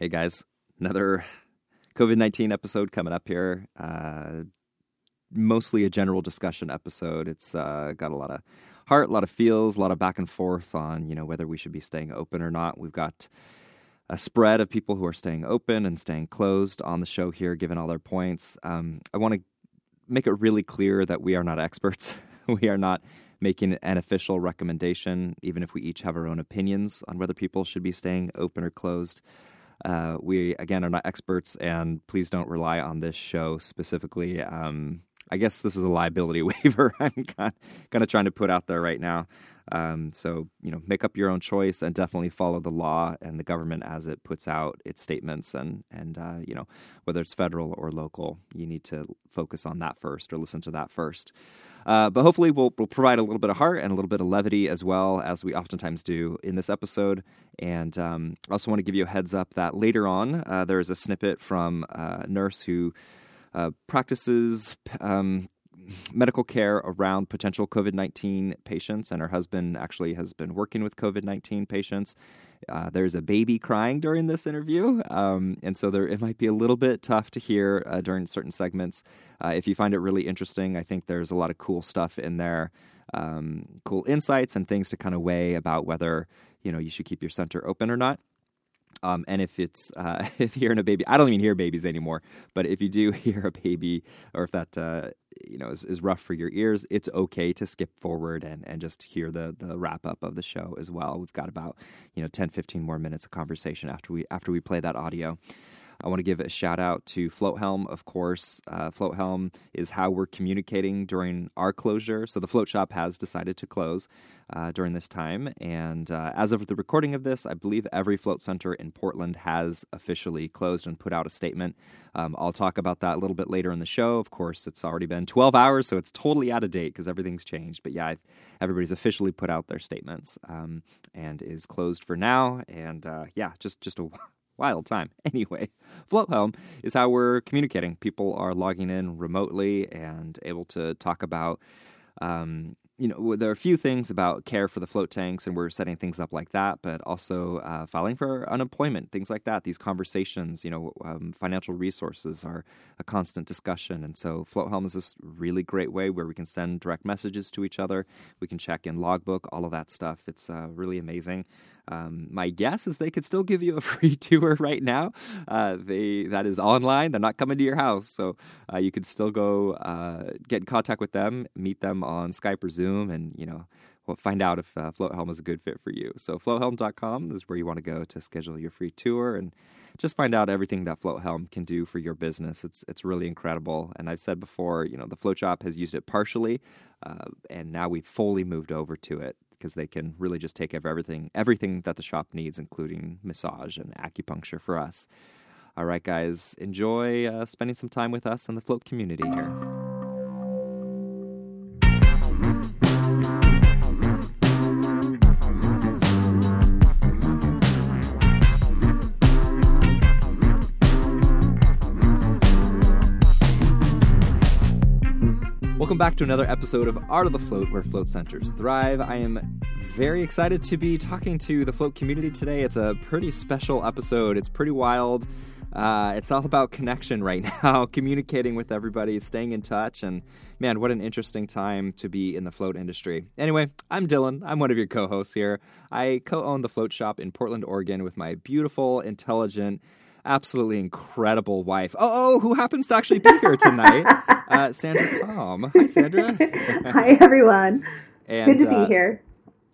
Hey guys, another COVID 19 episode coming up here. Uh, mostly a general discussion episode. It's uh, got a lot of heart, a lot of feels, a lot of back and forth on you know whether we should be staying open or not. We've got a spread of people who are staying open and staying closed on the show here, given all their points. Um, I want to make it really clear that we are not experts. we are not making an official recommendation, even if we each have our own opinions on whether people should be staying open or closed. Uh, we again are not experts, and please don't rely on this show specifically. Um, I guess this is a liability waiver I'm kind of trying to put out there right now. Um, so, you know, make up your own choice and definitely follow the law and the government as it puts out its statements. And, and uh, you know, whether it's federal or local, you need to focus on that first or listen to that first. Uh, but hopefully, we'll, we'll provide a little bit of heart and a little bit of levity as well as we oftentimes do in this episode. And um, also want to give you a heads up that later on, uh, there is a snippet from a nurse who uh, practices um, medical care around potential COVID 19 patients, and her husband actually has been working with COVID 19 patients. Uh, there's a baby crying during this interview, um, and so there it might be a little bit tough to hear uh, during certain segments. Uh, if you find it really interesting, I think there's a lot of cool stuff in there, um, cool insights and things to kind of weigh about whether you know you should keep your center open or not. Um, and if it's uh, if in a baby, I don't even hear babies anymore. But if you do hear a baby, or if that uh, you know is, is rough for your ears, it's okay to skip forward and, and just hear the the wrap up of the show as well. We've got about you know 10, 15 more minutes of conversation after we after we play that audio. I want to give a shout out to Floathelm, of course. Uh, Floathelm is how we're communicating during our closure. So the float shop has decided to close uh, during this time. And uh, as of the recording of this, I believe every float center in Portland has officially closed and put out a statement. Um, I'll talk about that a little bit later in the show. Of course, it's already been 12 hours, so it's totally out of date because everything's changed. But yeah, I've, everybody's officially put out their statements um, and is closed for now. And uh, yeah, just just a wild time. Anyway, Float Floathelm is how we're communicating. People are logging in remotely and able to talk about um, you know, there are a few things about care for the float tanks, and we're setting things up like that, but also uh, filing for unemployment, things like that. These conversations, you know, um, financial resources are a constant discussion. And so Float Floathelm is this really great way where we can send direct messages to each other. We can check in logbook, all of that stuff. It's uh, really amazing. Um, my guess is they could still give you a free tour right now. Uh, they that is online. They're not coming to your house, so uh, you could still go uh, get in contact with them, meet them on Skype or Zoom, and you know find out if uh, Floathelm is a good fit for you. So floathelm.com is where you want to go to schedule your free tour and just find out everything that Floathelm can do for your business. It's it's really incredible. And I've said before, you know, the Float Shop has used it partially, uh, and now we've fully moved over to it because they can really just take care of everything, everything that the shop needs, including massage and acupuncture for us. All right, guys, enjoy uh, spending some time with us in the float community here. Welcome back to another episode of Art of the Float, where float centers thrive. I am very excited to be talking to the float community today. It's a pretty special episode. It's pretty wild. Uh, it's all about connection right now, communicating with everybody, staying in touch, and man, what an interesting time to be in the float industry. Anyway, I'm Dylan. I'm one of your co hosts here. I co own the float shop in Portland, Oregon with my beautiful, intelligent, absolutely incredible wife. Oh, oh, who happens to actually be here tonight? uh, Sandra Palm. Hi, Sandra. Hi, everyone. And, Good to be uh, here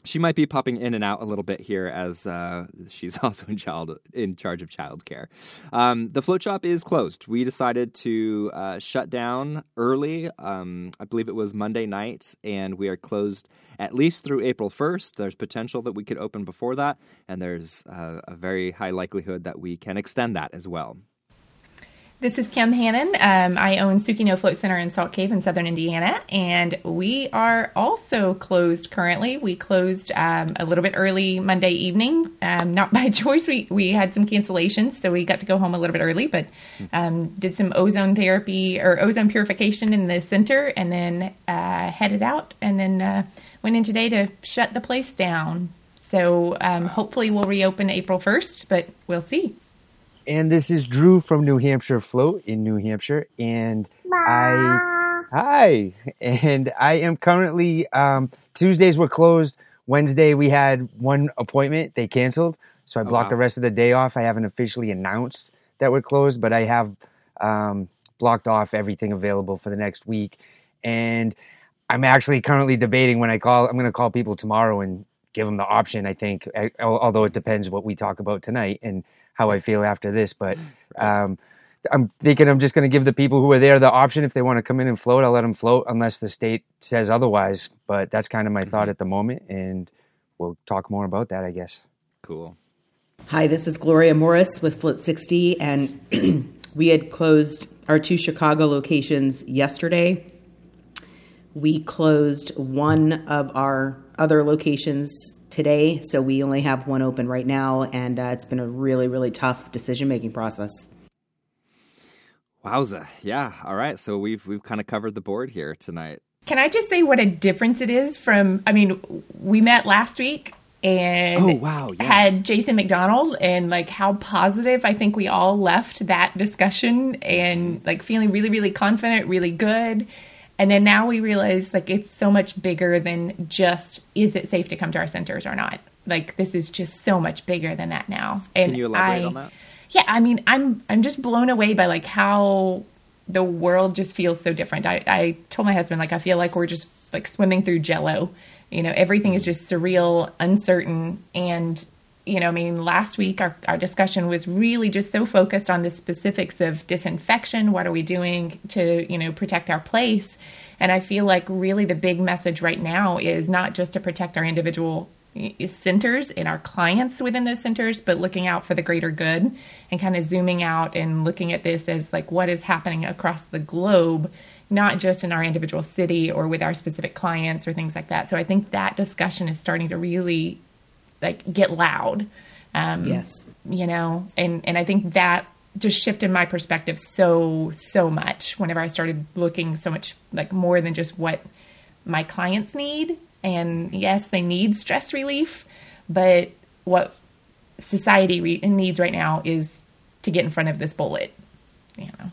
she might be popping in and out a little bit here as uh, she's also in child in charge of childcare. Um, the float shop is closed. We decided to uh, shut down early. Um, I believe it was Monday night, and we are closed at least through April first. There's potential that we could open before that, and there's uh, a very high likelihood that we can extend that as well. This is Kim Hannon. Um, I own Sukino Float Center in Salt Cave in southern Indiana, and we are also closed currently. We closed um, a little bit early Monday evening, um, not by choice. We, we had some cancellations, so we got to go home a little bit early, but um, did some ozone therapy or ozone purification in the center, and then uh, headed out, and then uh, went in today to shut the place down. So um, hopefully we'll reopen April 1st, but we'll see. And this is Drew from New Hampshire Float in New Hampshire, and I hi, and I am currently um, Tuesdays were closed. Wednesday we had one appointment they canceled, so I oh, blocked wow. the rest of the day off. I haven't officially announced that we're closed, but I have um, blocked off everything available for the next week, and I'm actually currently debating when I call. I'm going to call people tomorrow and give them the option. I think, although it depends what we talk about tonight and how I feel after this. But um, I'm thinking I'm just going to give the people who are there the option if they want to come in and float. I'll let them float unless the state says otherwise. But that's kind of my thought mm-hmm. at the moment, and we'll talk more about that, I guess. Cool. Hi, this is Gloria Morris with Float 60, and we had closed our two Chicago locations yesterday. We closed one of our other locations today, so we only have one open right now, and uh, it's been a really, really tough decision making process. Wowza! Yeah. All right. So we've we've kind of covered the board here tonight. Can I just say what a difference it is from? I mean, we met last week and oh wow yes. had Jason McDonald and like how positive I think we all left that discussion and like feeling really really confident, really good. And then now we realize like it's so much bigger than just is it safe to come to our centers or not. Like this is just so much bigger than that now. And Can you elaborate I, on that? Yeah, I mean, I'm I'm just blown away by like how the world just feels so different. I, I told my husband like I feel like we're just like swimming through jello. You know, everything is mm-hmm. just surreal, uncertain, and you know, I mean, last week our, our discussion was really just so focused on the specifics of disinfection. What are we doing to, you know, protect our place? And I feel like really the big message right now is not just to protect our individual eh, centers and our clients within those centers, but looking out for the greater good and kind of zooming out and looking at this as like what is happening across the globe, not just in our individual city or with our specific clients or things like that. So I think that discussion is starting to really like get loud. Um, yes, you know, and and I think that just shifted my perspective so so much whenever I started looking so much like more than just what my clients need. And yes, they need stress relief, but what society re- needs right now is to get in front of this bullet. You know.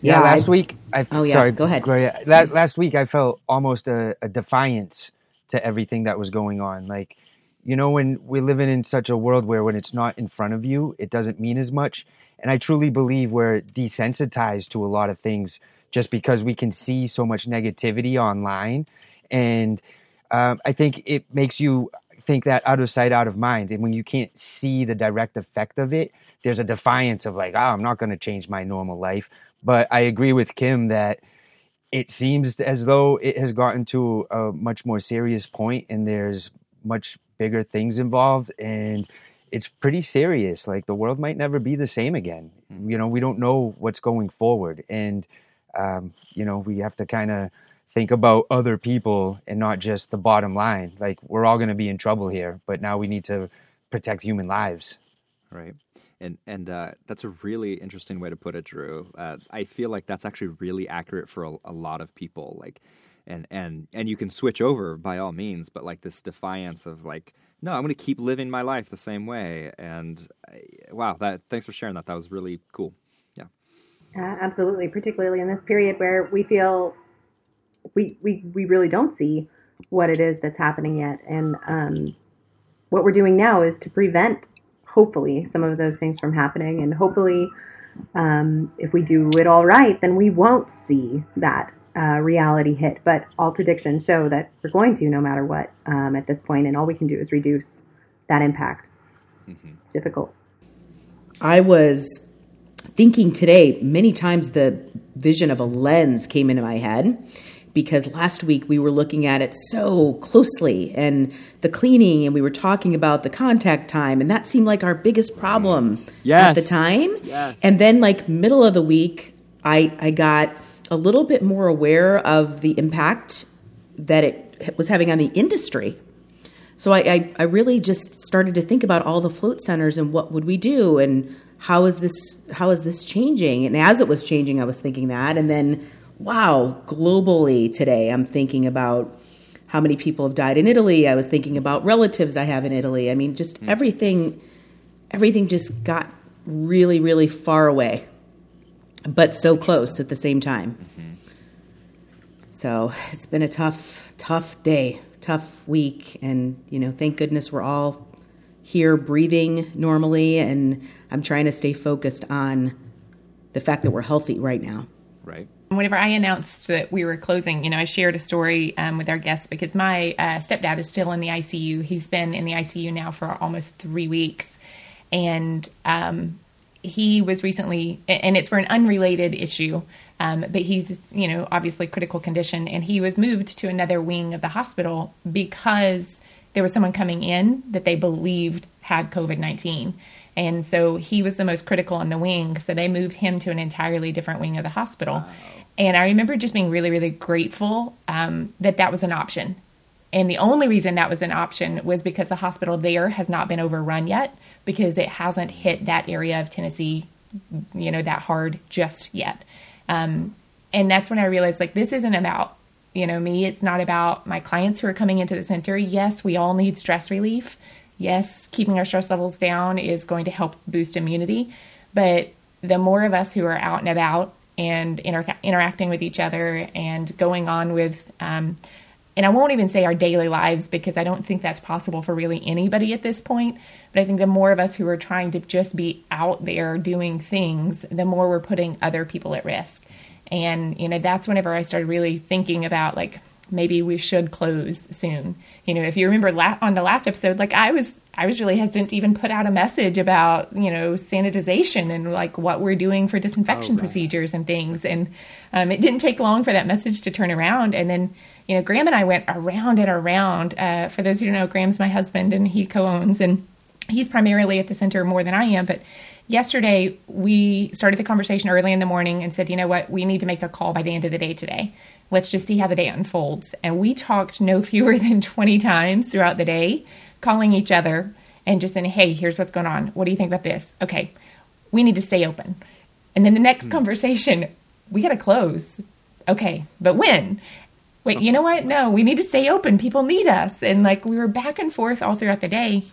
Yeah, yeah last I, week. I, oh yeah, sorry, go ahead. Gloria. last week, I felt almost a, a defiance to everything that was going on. Like you know, when we're living in such a world where when it's not in front of you, it doesn't mean as much. And I truly believe we're desensitized to a lot of things just because we can see so much negativity online. And um, I think it makes you think that out of sight, out of mind. And when you can't see the direct effect of it, there's a defiance of like, oh, I'm not going to change my normal life. But I agree with Kim that it seems as though it has gotten to a much more serious point and there's much bigger things involved and it's pretty serious. Like the world might never be the same again. Mm-hmm. you know we don't know what's going forward and um, you know we have to kind of think about other people and not just the bottom line. Like we're all going to be in trouble here but now we need to protect human lives. Right. And and uh, that's a really interesting way to put it drew. Uh, i feel like that's actually really accurate for a, a lot of people. Like and and and you can switch over by all means but like this defiance of like no i'm going to keep living my life the same way and wow that thanks for sharing that. That was really cool. Yeah. Uh, absolutely particularly in this period where we feel we we we really don't see what it is that's happening yet. And um, what we're doing now is to prevent hopefully some of those things from happening. And hopefully um, if we do it all right then we won't see that uh, reality hit, but all predictions show that we're going to no matter what um, at this point, and all we can do is reduce that impact. Mm-hmm. Difficult. I was thinking today many times the vision of a lens came into my head because last week we were looking at it so closely and the cleaning and we were talking about the contact time and that seemed like our biggest problem yes. at the time yes. and then like middle of the week i i got a little bit more aware of the impact that it was having on the industry. So I, I, I, really just started to think about all the float centers and what would we do and how is this how is this changing? And as it was changing, I was thinking that. And then, wow, globally today, I'm thinking about how many people have died in Italy. I was thinking about relatives I have in Italy. I mean, just mm. everything everything just got really, really far away, but so close at the same time. Mm-hmm. So it's been a tough, tough day, tough week. And, you know, thank goodness we're all here breathing normally. And I'm trying to stay focused on the fact that we're healthy right now. Right. Whenever I announced that we were closing, you know, I shared a story um, with our guests because my uh, stepdad is still in the ICU. He's been in the ICU now for almost three weeks. And um, he was recently, and it's for an unrelated issue, um, but he's, you know, obviously critical condition. And he was moved to another wing of the hospital because there was someone coming in that they believed had COVID 19. And so he was the most critical on the wing. So they moved him to an entirely different wing of the hospital. Wow. And I remember just being really, really grateful um, that that was an option. And the only reason that was an option was because the hospital there has not been overrun yet because it hasn't hit that area of Tennessee, you know, that hard just yet. Um, and that's when I realized like this isn't about you know me. It's not about my clients who are coming into the center. Yes, we all need stress relief. Yes, keeping our stress levels down is going to help boost immunity. But the more of us who are out and about and inter- interacting with each other and going on with, um, and I won't even say our daily lives because I don't think that's possible for really anybody at this point. But I think the more of us who are trying to just be out there doing things, the more we're putting other people at risk. And, you know, that's whenever I started really thinking about like, maybe we should close soon. You know, if you remember la- on the last episode, like I was, I was really hesitant to even put out a message about, you know, sanitization and like what we're doing for disinfection oh, right. procedures and things. And um, it didn't take long for that message to turn around. And then, you know, Graham and I went around and around. Uh, for those who don't know, Graham's my husband and he co-owns and he's primarily at the center more than I am, but yesterday we started the conversation early in the morning and said, you know what, we need to make a call by the end of the day today let's just see how the day unfolds. And we talked no fewer than 20 times throughout the day, calling each other and just saying, hey, here's what's going on. What do you think about this? Okay, we need to stay open. And then the next mm. conversation, we got to close. Okay, but when? Wait, you know what? No, we need to stay open. People need us. And like we were back and forth all throughout the day.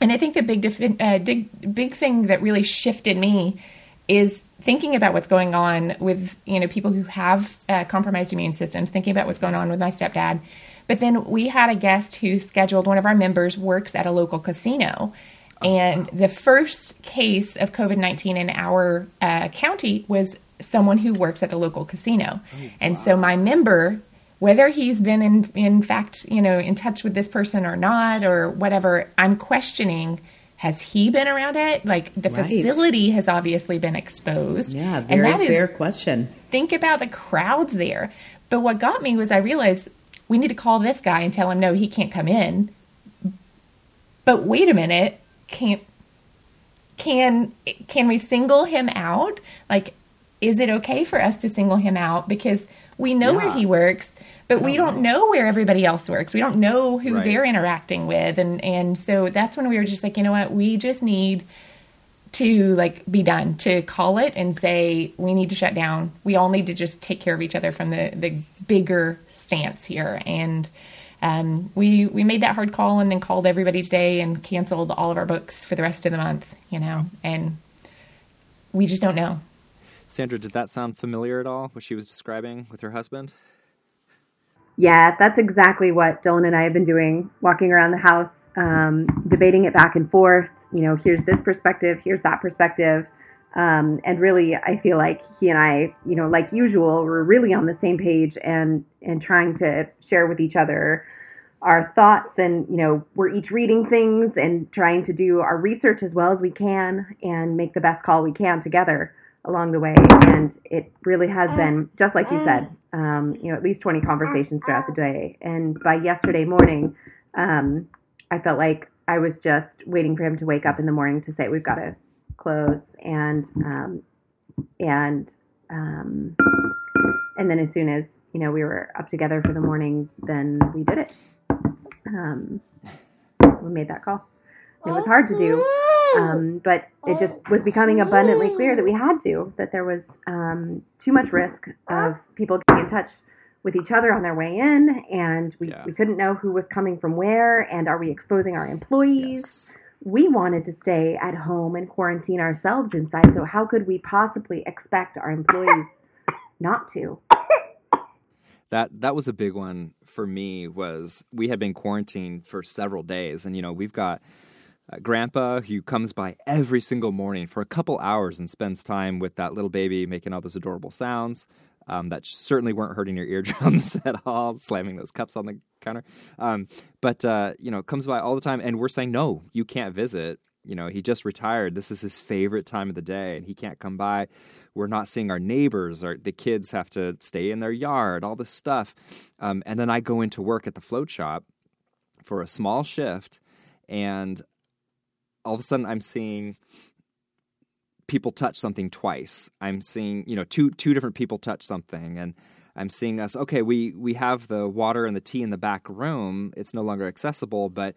And I think the big, uh, big, big thing that really shifted me is thinking about what's going on with you know people who have uh, compromised immune systems thinking about what's going on with my stepdad but then we had a guest who scheduled one of our members works at a local casino and the first case of covid-19 in our uh, county was someone who works at the local casino oh, wow. and so my member whether he's been in in fact you know in touch with this person or not or whatever i'm questioning has he been around it? Like the right. facility has obviously been exposed. Yeah, very fair is, question. Think about the crowds there. But what got me was I realized we need to call this guy and tell him no, he can't come in. But wait a minute, can't can can we single him out? Like is it okay for us to single him out because we know yeah. where he works? but we oh, don't know. know. where everybody else works. We don't know who right. they're interacting with, and and so that's when we were just like, you know what, we just need to like be done to call it and say we need to shut down. We all need to just take care of each other from the the bigger stance here, and um, we we made that hard call and then called everybody today and canceled all of our books for the rest of the month. You know, and we just don't know. Sandra, did that sound familiar at all? What she was describing with her husband? Yeah, that's exactly what Dylan and I have been doing, walking around the house, um, debating it back and forth. You know, here's this perspective, here's that perspective. Um, and really, I feel like he and I, you know, like usual, we're really on the same page and and trying to share with each other our thoughts. And you know, we're each reading things and trying to do our research as well as we can and make the best call we can together along the way. And it really has been, just like you said, um, you know, at least 20 conversations throughout the day. And by yesterday morning, um, I felt like I was just waiting for him to wake up in the morning to say, we've got to close. And, um, and, um, and then as soon as, you know, we were up together for the morning, then we did it. Um, we made that call. It was hard to do. Um, but it just was becoming abundantly clear that we had to, that there was um, too much risk of people getting in touch with each other on their way in, and we, yeah. we couldn't know who was coming from where, and are we exposing our employees? Yes. We wanted to stay at home and quarantine ourselves inside. So how could we possibly expect our employees not to? that that was a big one for me was we had been quarantined for several days and you know we've got uh, grandpa who comes by every single morning for a couple hours and spends time with that little baby making all those adorable sounds um, that certainly weren't hurting your eardrums at all slamming those cups on the counter. Um, but uh, you know comes by all the time and we're saying no you can't visit. You know he just retired. This is his favorite time of the day and he can't come by. We're not seeing our neighbors or the kids have to stay in their yard all this stuff. Um, and then i go into work at the float shop for a small shift and all of a sudden i'm seeing people touch something twice i'm seeing you know two two different people touch something and i'm seeing us okay we we have the water and the tea in the back room it's no longer accessible but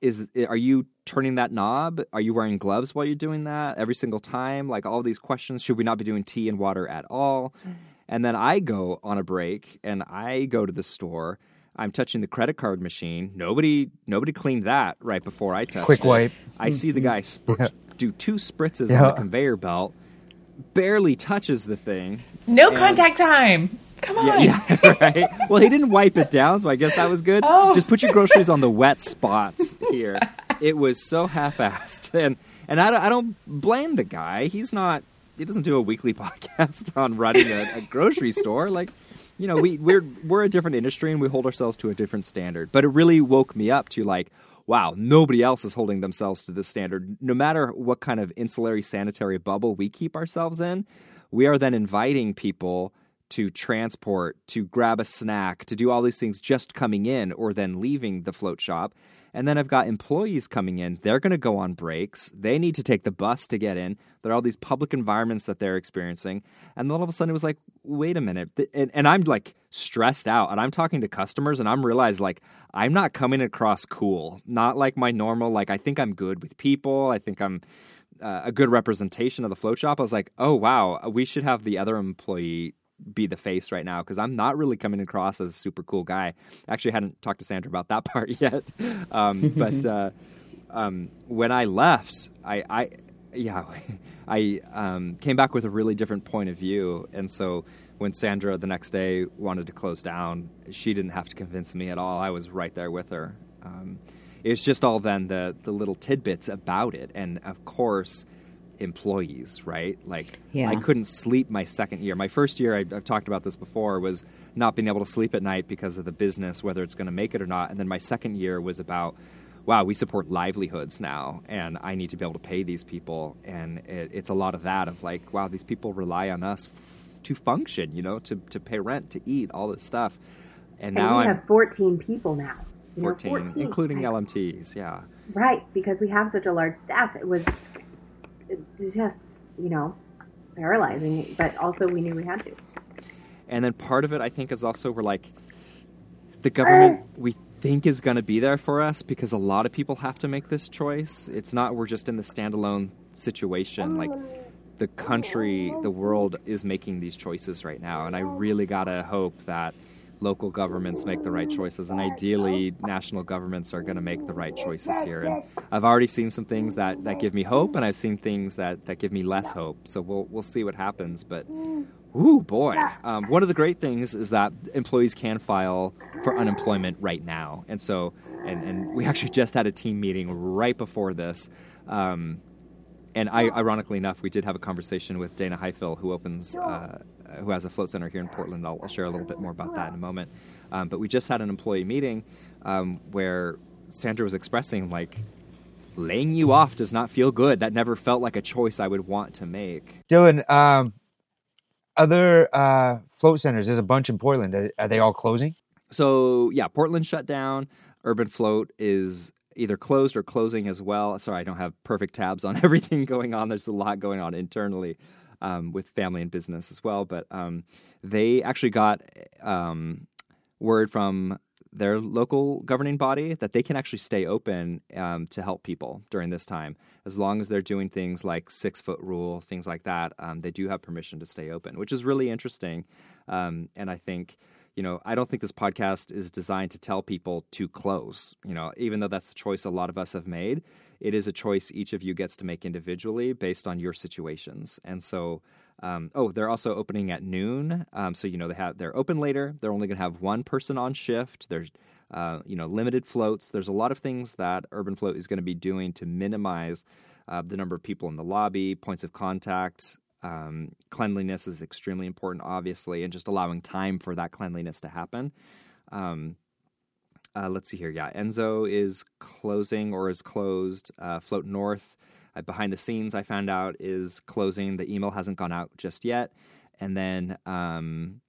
is are you turning that knob? Are you wearing gloves while you're doing that every single time? Like all these questions. Should we not be doing tea and water at all? Mm-hmm. And then I go on a break and I go to the store. I'm touching the credit card machine. Nobody nobody cleaned that right before I touched it. Quick it. wipe. I see the mm-hmm. guy sp- Yeah. Do two spritzes Yeah. on the conveyor belt. Barely touches the thing. No And- contact time. Come on. yeah, yeah, right. Well, he didn't wipe it down, so I guess that was good. Oh. Just put your groceries on the wet spots here. It was so half-assed, and and I don't, I don't blame the guy. He's not. He doesn't do a weekly podcast on running a, a grocery store. Like, you know, we we're we're a different industry and we hold ourselves to a different standard. But it really woke me up to like. Wow, nobody else is holding themselves to this standard. No matter what kind of insulary sanitary bubble we keep ourselves in, we are then inviting people to transport, to grab a snack, to do all these things just coming in or then leaving the float shop. And then I've got employees coming in. They're going to go on breaks. They need to take the bus to get in. There are all these public environments that they're experiencing. And then all of a sudden it was like, wait a minute. And, and I'm like stressed out. And I'm talking to customers and I'm realized like I'm not coming across cool. Not like my normal, like I think I'm good with people. I think I'm uh, a good representation of the float shop. I was like, oh, wow, we should have the other employee be the face right now because I'm not really coming across as a super cool guy. Actually, I hadn't talked to Sandra about that part yet. Um, but uh, um, when I left, I, I yeah, I um, came back with a really different point of view. And so when Sandra the next day wanted to close down, she didn't have to convince me at all. I was right there with her. Um, it's just all then the the little tidbits about it, and of course employees, right? Like Yeah. I couldn't sleep my second year. My first year, I, I've talked about this before, was not being able to sleep at night because of the business, whether it's going to make it or not. And then my second year was about, wow, we support livelihoods now, and I need to be able to pay these people. And it, it's a lot of that of like, wow, these people rely on us f- to function, you know, to to pay rent, to eat, all this stuff. And And now we I'm have 14 people now. You know, 14, including LMTs. Yeah. Right, because we have such a large staff. It was just, you know, paralyzing, but also we knew we had to. And then part of it, I think, is also we're like, the government uh. we think is going to be there for us because a lot of people have to make this choice. It's not we're just in the standalone situation. Oh. Like, the country, the world is making these choices right now. And I really got to hope that local governments make the right choices. And ideally, national governments are going to make the right choices here. And I've already seen some things that, that give me hope, and I've seen things that, that give me less hope. So we'll, we'll see what happens. But Ooh, boy. Um, one of the great things is that employees can file for unemployment right now. And so, and, and we actually just had a team meeting right before this. Um, and I, ironically enough, we did have a conversation with Dana Heifel, who opens, uh, who has a float center here in Portland. I'll, I'll share a little bit more about that in a moment. Um, but we just had an employee meeting um, where Sandra was expressing like, laying you off does not feel good. That never felt like a choice I would want to make. Dylan, um, other uh, float centers, there's a bunch in Portland. Are, are they all closing? So yeah, Portland shut down. Urban Float is either closed or closing as well. Sorry, I don't have perfect tabs on everything going on. There's a lot going on internally um, with family and business as well. But um, they actually got um, word from their local governing body that they can actually stay open um, to help people during this time as long as they're doing things like six foot rule things like that um, they do have permission to stay open which is really interesting um, and i think you know, I don't think this podcast is designed to tell people to close. You know, even though that's the choice a lot of us have made, it is a choice each of you gets to make individually based on your situations. And so, um, oh, they're also opening at noon. Um, so you know they have they're open later. They're only going to have one person on shift. There's uh, you know limited floats. There's a lot of things that Urban Float is going to be doing to minimize uh, the number of people in the lobby, points of contact. Um, cleanliness is extremely important, obviously, and just allowing time for that cleanliness to happen. Um, uh, let's see here. Yeah, Enzo is closing or is closed. Uh, Float North, uh, behind the scenes, I found out is closing. The email hasn't gone out just yet. And then um,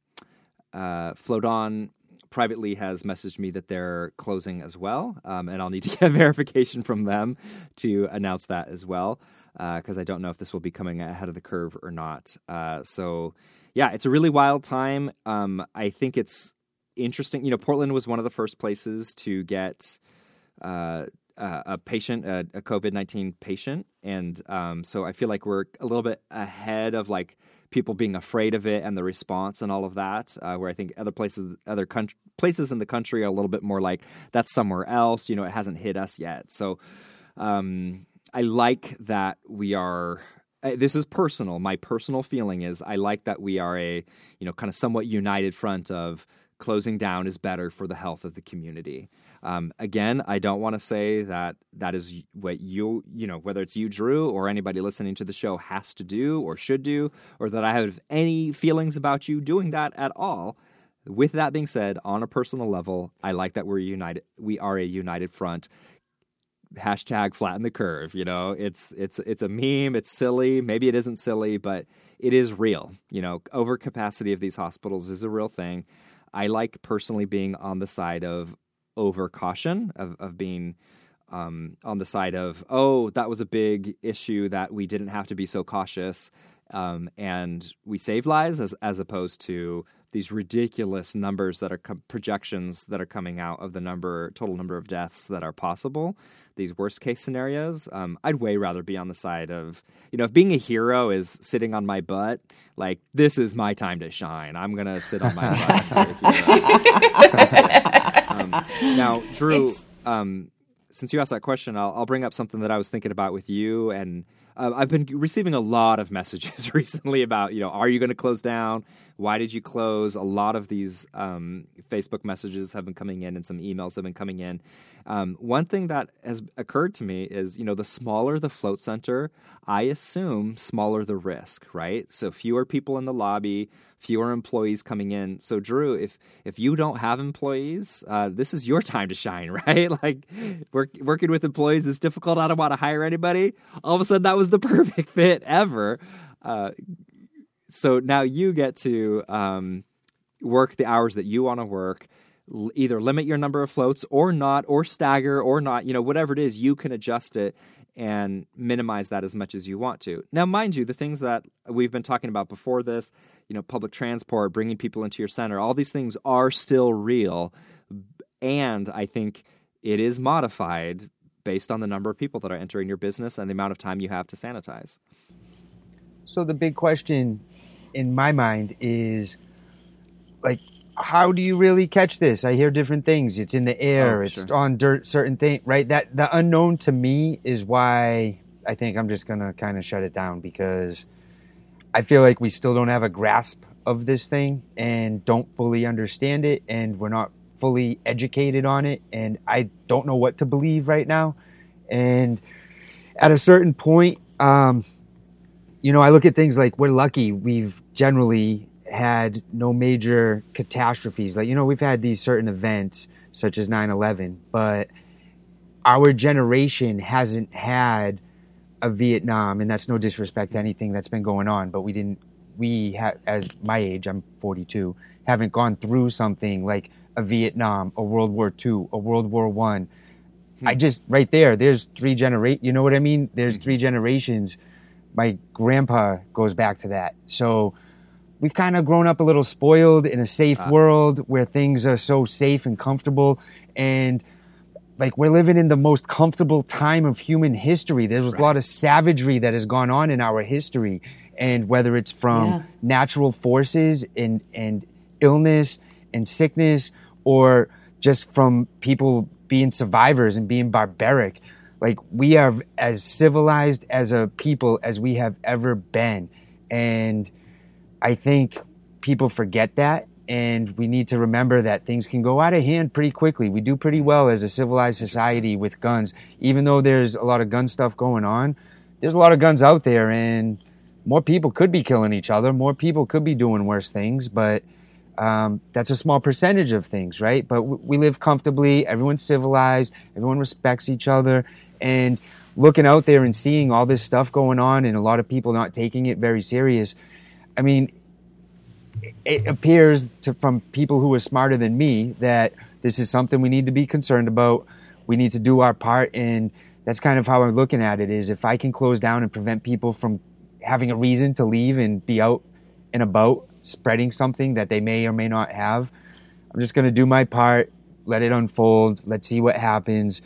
uh, Float On privately has messaged me that they're closing as well. Um, and I'll need to get verification from them to announce that as well, because uh, I don't know if this will be coming ahead of the curve or not. Uh, so, yeah, it's a really wild time. Um, I think it's interesting. You know, Portland was one of the first places to get uh, a patient, a, a COVID nineteen patient, and um, so I feel like we're a little bit ahead of like people being afraid of it and the response and all of that. Uh, where I think other places, other country, places in the country are a little bit more like that's somewhere else. You know, it hasn't hit us yet. So um, I like that we are this is personal. My personal feeling is I like that we are a, you know, kind of somewhat united front of closing down is better for the health of the community. Um, again, I don't want to say that that is what you, you know, whether it's you, Drew, or anybody listening to the show has to do or should do, or that I have any feelings about you doing that at all. With that being said, on a personal level, I like that we're united. We are a united front. Hashtag flatten the curve. You know, it's it's it's a meme. It's silly. Maybe it isn't silly, but it is real. You know, overcapacity of these hospitals is a real thing. I like personally being on the side of over caution, of, of being um, on the side of, oh, that was a big issue that we didn't have to be so cautious. Um, and we save lives as, as opposed to these ridiculous numbers that are co- projections that are coming out of the number total number of deaths that are possible these worst case scenarios um, i'd way rather be on the side of you know if being a hero is sitting on my butt like this is my time to shine i'm gonna sit on my butt um, now drew um, since you asked that question I'll, I'll bring up something that i was thinking about with you and uh, I've been receiving a lot of messages recently about, you know, are you going to close down? Why did you close? A lot of these um, Facebook messages have been coming in and some emails have been coming in. Um, one thing that has occurred to me is, you know, the smaller the float center, I assume smaller the risk, right? So fewer people in the lobby, fewer employees coming in. So Drew, if if you don't have employees, uh, this is your time to shine, right? Like work, working with employees is difficult. I don't want to hire anybody. All of a sudden, that was the perfect fit ever. Uh, so now you get to um, work the hours that you want to work either limit your number of floats or not or stagger or not you know whatever it is you can adjust it and minimize that as much as you want to. Now mind you the things that we've been talking about before this you know public transport bringing people into your center all these things are still real and i think it is modified based on the number of people that are entering your business and the amount of time you have to sanitize. So the big question in my mind is like how do you really catch this? I hear different things. It's in the air. Oh, it's sure. on dirt, certain thing, right? That the unknown to me is why I think I'm just gonna kind of shut it down because I feel like we still don't have a grasp of this thing and don't fully understand it, and we're not fully educated on it, and I don't know what to believe right now. And at a certain point, um, you know, I look at things like we're lucky. We've generally had no major catastrophes. Like, you know, we've had these certain events such as 9 11, but our generation hasn't had a Vietnam, and that's no disrespect to anything that's been going on, but we didn't, we have, as my age, I'm 42, haven't gone through something like a Vietnam, a World War II, a World War One. Hmm. I just, right there, there's three generations, you know what I mean? There's hmm. three generations. My grandpa goes back to that. So, we've kind of grown up a little spoiled in a safe uh, world where things are so safe and comfortable and like we're living in the most comfortable time of human history there's right. a lot of savagery that has gone on in our history and whether it's from yeah. natural forces and and illness and sickness or just from people being survivors and being barbaric. Like we are as civilized as a people as we have ever been. And I think people forget that and we need to remember that things can go out of hand pretty quickly. We do pretty well as a civilized society with guns, even though there's a lot of gun stuff going on. There's a lot of guns out there, and more people could be killing each other. More people could be doing worse things, but um, that's a small percentage of things, right? But w- we live comfortably. Everyone's civilized. Everyone respects each other, and looking out there and seeing all this stuff going on, and a lot of people not taking it very serious. I mean, it appears to, from people who are smarter than me that this is something we need to be concerned about. We need to do our part, and that's kind of how I'm looking at it. Is if I can close down and prevent people from having a reason to leave and be out and about spreading something that they may or may not have, I'm just going to do my part, let it unfold, let's see what happens.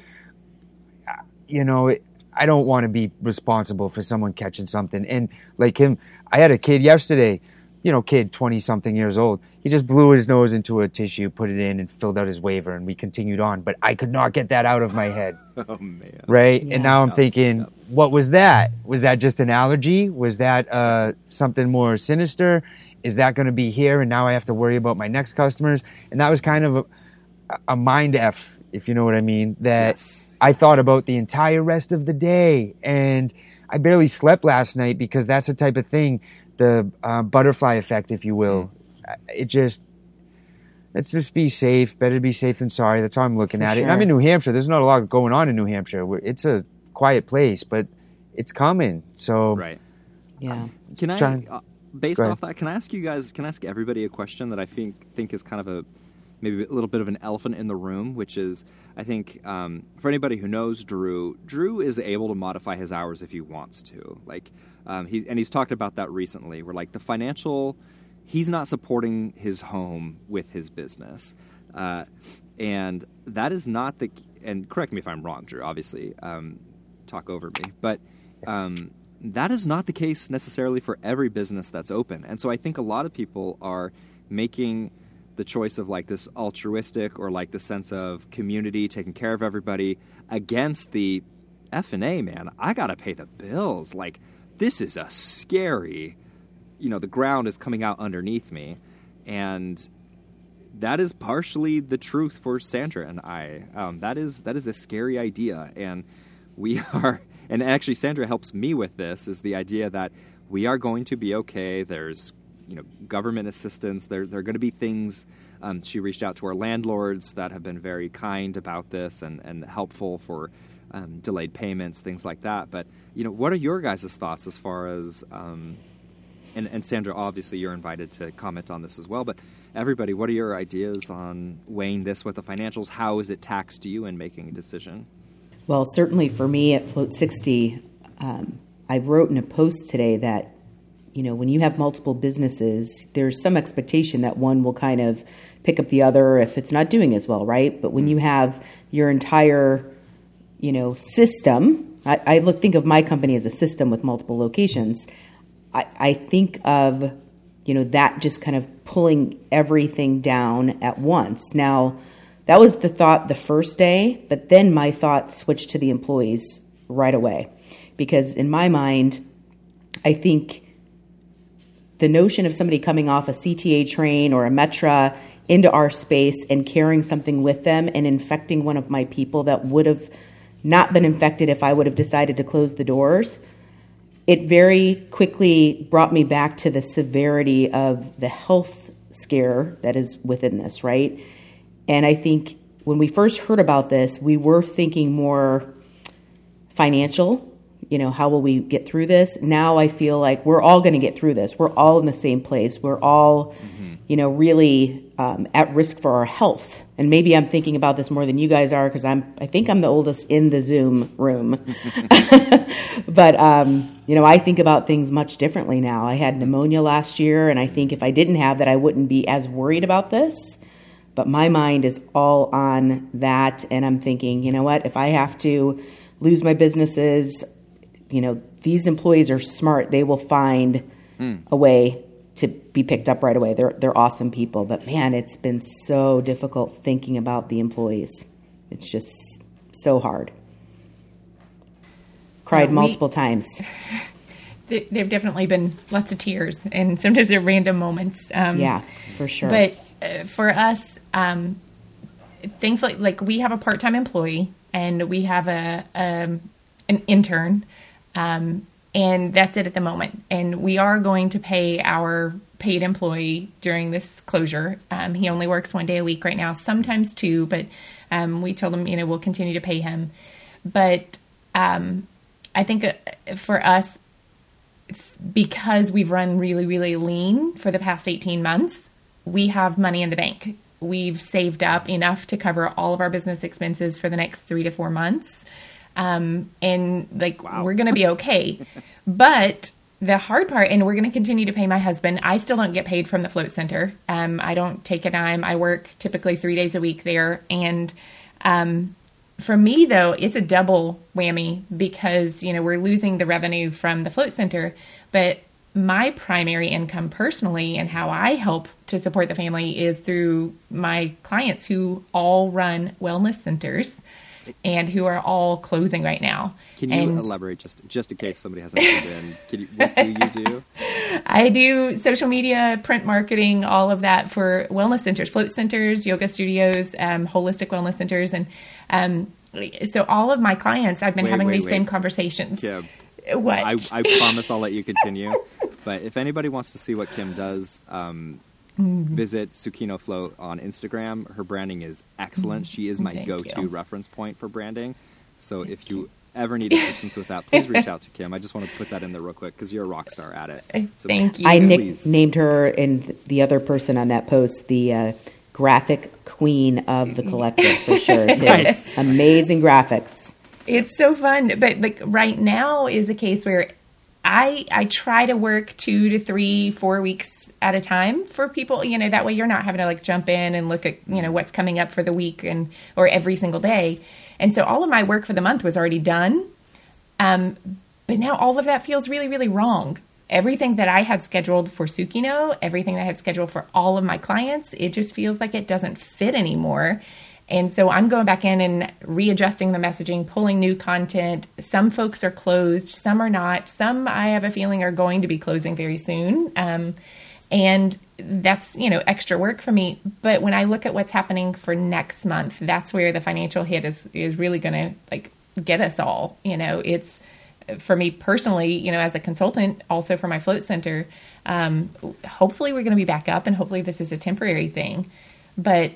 You know, it, I don't want to be responsible for someone catching something. And like him, I had a kid yesterday you know, kid, 20 something years old. He just blew his nose into a tissue, put it in, and filled out his waiver, and we continued on. But I could not get that out of my head. oh, man. Right? Yeah. And now I'm thinking, what was that? Was that just an allergy? Was that uh, something more sinister? Is that going to be here? And now I have to worry about my next customers? And that was kind of a, a mind F, if you know what I mean, that yes. I thought about the entire rest of the day. And I barely slept last night because that's the type of thing the uh, butterfly effect, if you will. Mm. It just let's just be safe. Better to be safe than sorry. That's how I'm looking For at sure. it. I'm in New Hampshire. There's not a lot going on in New Hampshire. It's a quiet place, but it's coming. So right. Yeah. Can I, uh, based off that, can I ask you guys? Can I ask everybody a question that I think think is kind of a maybe a little bit of an elephant in the room, which is I think um, for anybody who knows Drew, Drew is able to modify his hours if he wants to. Like um, he's and he's talked about that recently. Where like the financial, he's not supporting his home with his business, uh, and that is not the. And correct me if I'm wrong, Drew. Obviously, um, talk over me, but. Um, that is not the case necessarily for every business that's open. And so I think a lot of people are making the choice of like this altruistic or like the sense of community taking care of everybody against the F and A man. I gotta pay the bills. Like this is a scary. You know, the ground is coming out underneath me, and that is partially the truth for Sandra and I. Um, that is that is a scary idea, and we are. And actually, Sandra helps me with this. Is the idea that we are going to be okay. There's you know government assistance. There, there are going to be things. Um, she reached out to our landlords that have been very kind about this and, and helpful for um, delayed payments, things like that. But you know, what are your guys' thoughts as far as um, and, and Sandra, obviously, you're invited to comment on this as well. But everybody, what are your ideas on weighing this with the financials? How is it taxed to you in making a decision? Well, certainly for me at Float 60, um, I wrote in a post today that you know, when you have multiple businesses, there's some expectation that one will kind of pick up the other if it's not doing as well, right? But when mm. you have your entire, you know, system, I, I look think of my company as a system with multiple locations. I, I think of, you know, that just kind of pulling everything down at once. Now, that was the thought the first day, but then my thought switched to the employees right away. Because in my mind, I think the notion of somebody coming off a CTA train or a Metra into our space and carrying something with them and infecting one of my people that would have not been infected if I would have decided to close the doors, it very quickly brought me back to the severity of the health scare that is within this, right? And I think when we first heard about this, we were thinking more financial you know, how will we get through this? Now I feel like we're all going to get through this. We're all in the same place. We're all, mm-hmm. you know, really um, at risk for our health. And maybe I'm thinking about this more than you guys are because I'm, I think I'm the oldest in the Zoom room. but, um, you know, I think about things much differently now. I had pneumonia last year, and I think if I didn't have that, I wouldn't be as worried about this. But my mind is all on that. And I'm thinking, you know what, if I have to lose my businesses, you know, these employees are smart. They will find mm. a way to be picked up right away. They're they're awesome people, but man, it's been so difficult thinking about the employees. It's just so hard. Cried we, multiple times. There've definitely been lots of tears, and sometimes they're random moments. Um, yeah, for sure. But uh, for us, um, thankfully, like we have a part-time employee and we have a um, an intern, um, and that's it at the moment. And we are going to pay our paid employee during this closure. Um, he only works one day a week right now, sometimes two, but um, we told him, you know, we'll continue to pay him. But um, I think uh, for us, because we've run really, really lean for the past 18 months, we have money in the bank. We've saved up enough to cover all of our business expenses for the next three to four months. Um, and like, wow. we're going to be okay. but the hard part, and we're going to continue to pay my husband. I still don't get paid from the float center. Um, I don't take a dime. I work typically three days a week there. And, um, for me though it's a double whammy because you know we're losing the revenue from the float center but my primary income personally and how I help to support the family is through my clients who all run wellness centers and who are all closing right now. Can you and, elaborate just just in case somebody hasn't tuned in? Can you, what do you do? I do social media, print marketing, all of that for wellness centers, float centers, yoga studios, um, holistic wellness centers, and um, so all of my clients, I've been wait, having wait, these wait. same conversations. Kim, what? I, I promise I'll let you continue. but if anybody wants to see what Kim does, um, mm-hmm. visit Sukino Float on Instagram. Her branding is excellent. Mm-hmm. She is my Thank go-to you. reference point for branding. So Thank if you, you ever need assistance with that, please reach out to Kim. I just want to put that in there real quick because you're a rock star at it. So Thank you. I nick- named her and the other person on that post the uh, graphic queen of the collective for sure. nice. Amazing graphics. It's so fun, but like right now is a case where I I try to work two to three, four weeks at a time for people. You know that way you're not having to like jump in and look at you know what's coming up for the week and or every single day. And so all of my work for the month was already done. Um, but now all of that feels really really wrong. Everything that I had scheduled for Tsukino, everything that I had scheduled for all of my clients, it just feels like it doesn't fit anymore. And so I'm going back in and readjusting the messaging, pulling new content. Some folks are closed, some are not. Some I have a feeling are going to be closing very soon. Um, and that's, you know, extra work for me. But when I look at what's happening for next month, that's where the financial hit is, is really going to like get us all. You know, it's for me personally, you know, as a consultant, also for my float center, um, hopefully we're going to be back up and hopefully this is a temporary thing. But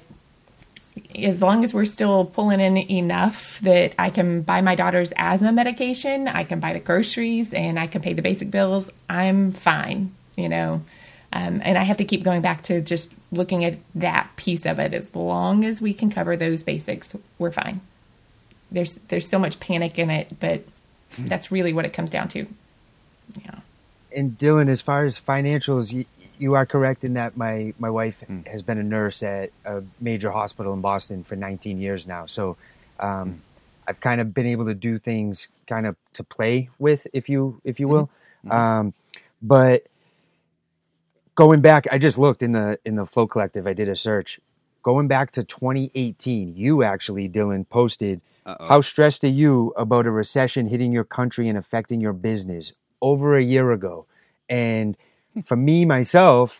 as long as we're still pulling in enough that I can buy my daughter's asthma medication, I can buy the groceries, and I can pay the basic bills, I'm fine, you know. Um, and I have to keep going back to just looking at that piece of it. As long as we can cover those basics, we're fine. There's there's so much panic in it, but that's really what it comes down to. Yeah. And Dylan, as far as financials, you, you are correct in that my, my wife mm. has been a nurse at a major hospital in Boston for 19 years now. So um, mm. I've kind of been able to do things kind of to play with, if you if you will. Mm-hmm. Um, but going back, I just looked in the in the Flow Collective. I did a search. Going back to 2018, you actually, Dylan, posted Uh-oh. how stressed are you about a recession hitting your country and affecting your business over a year ago, and for me myself,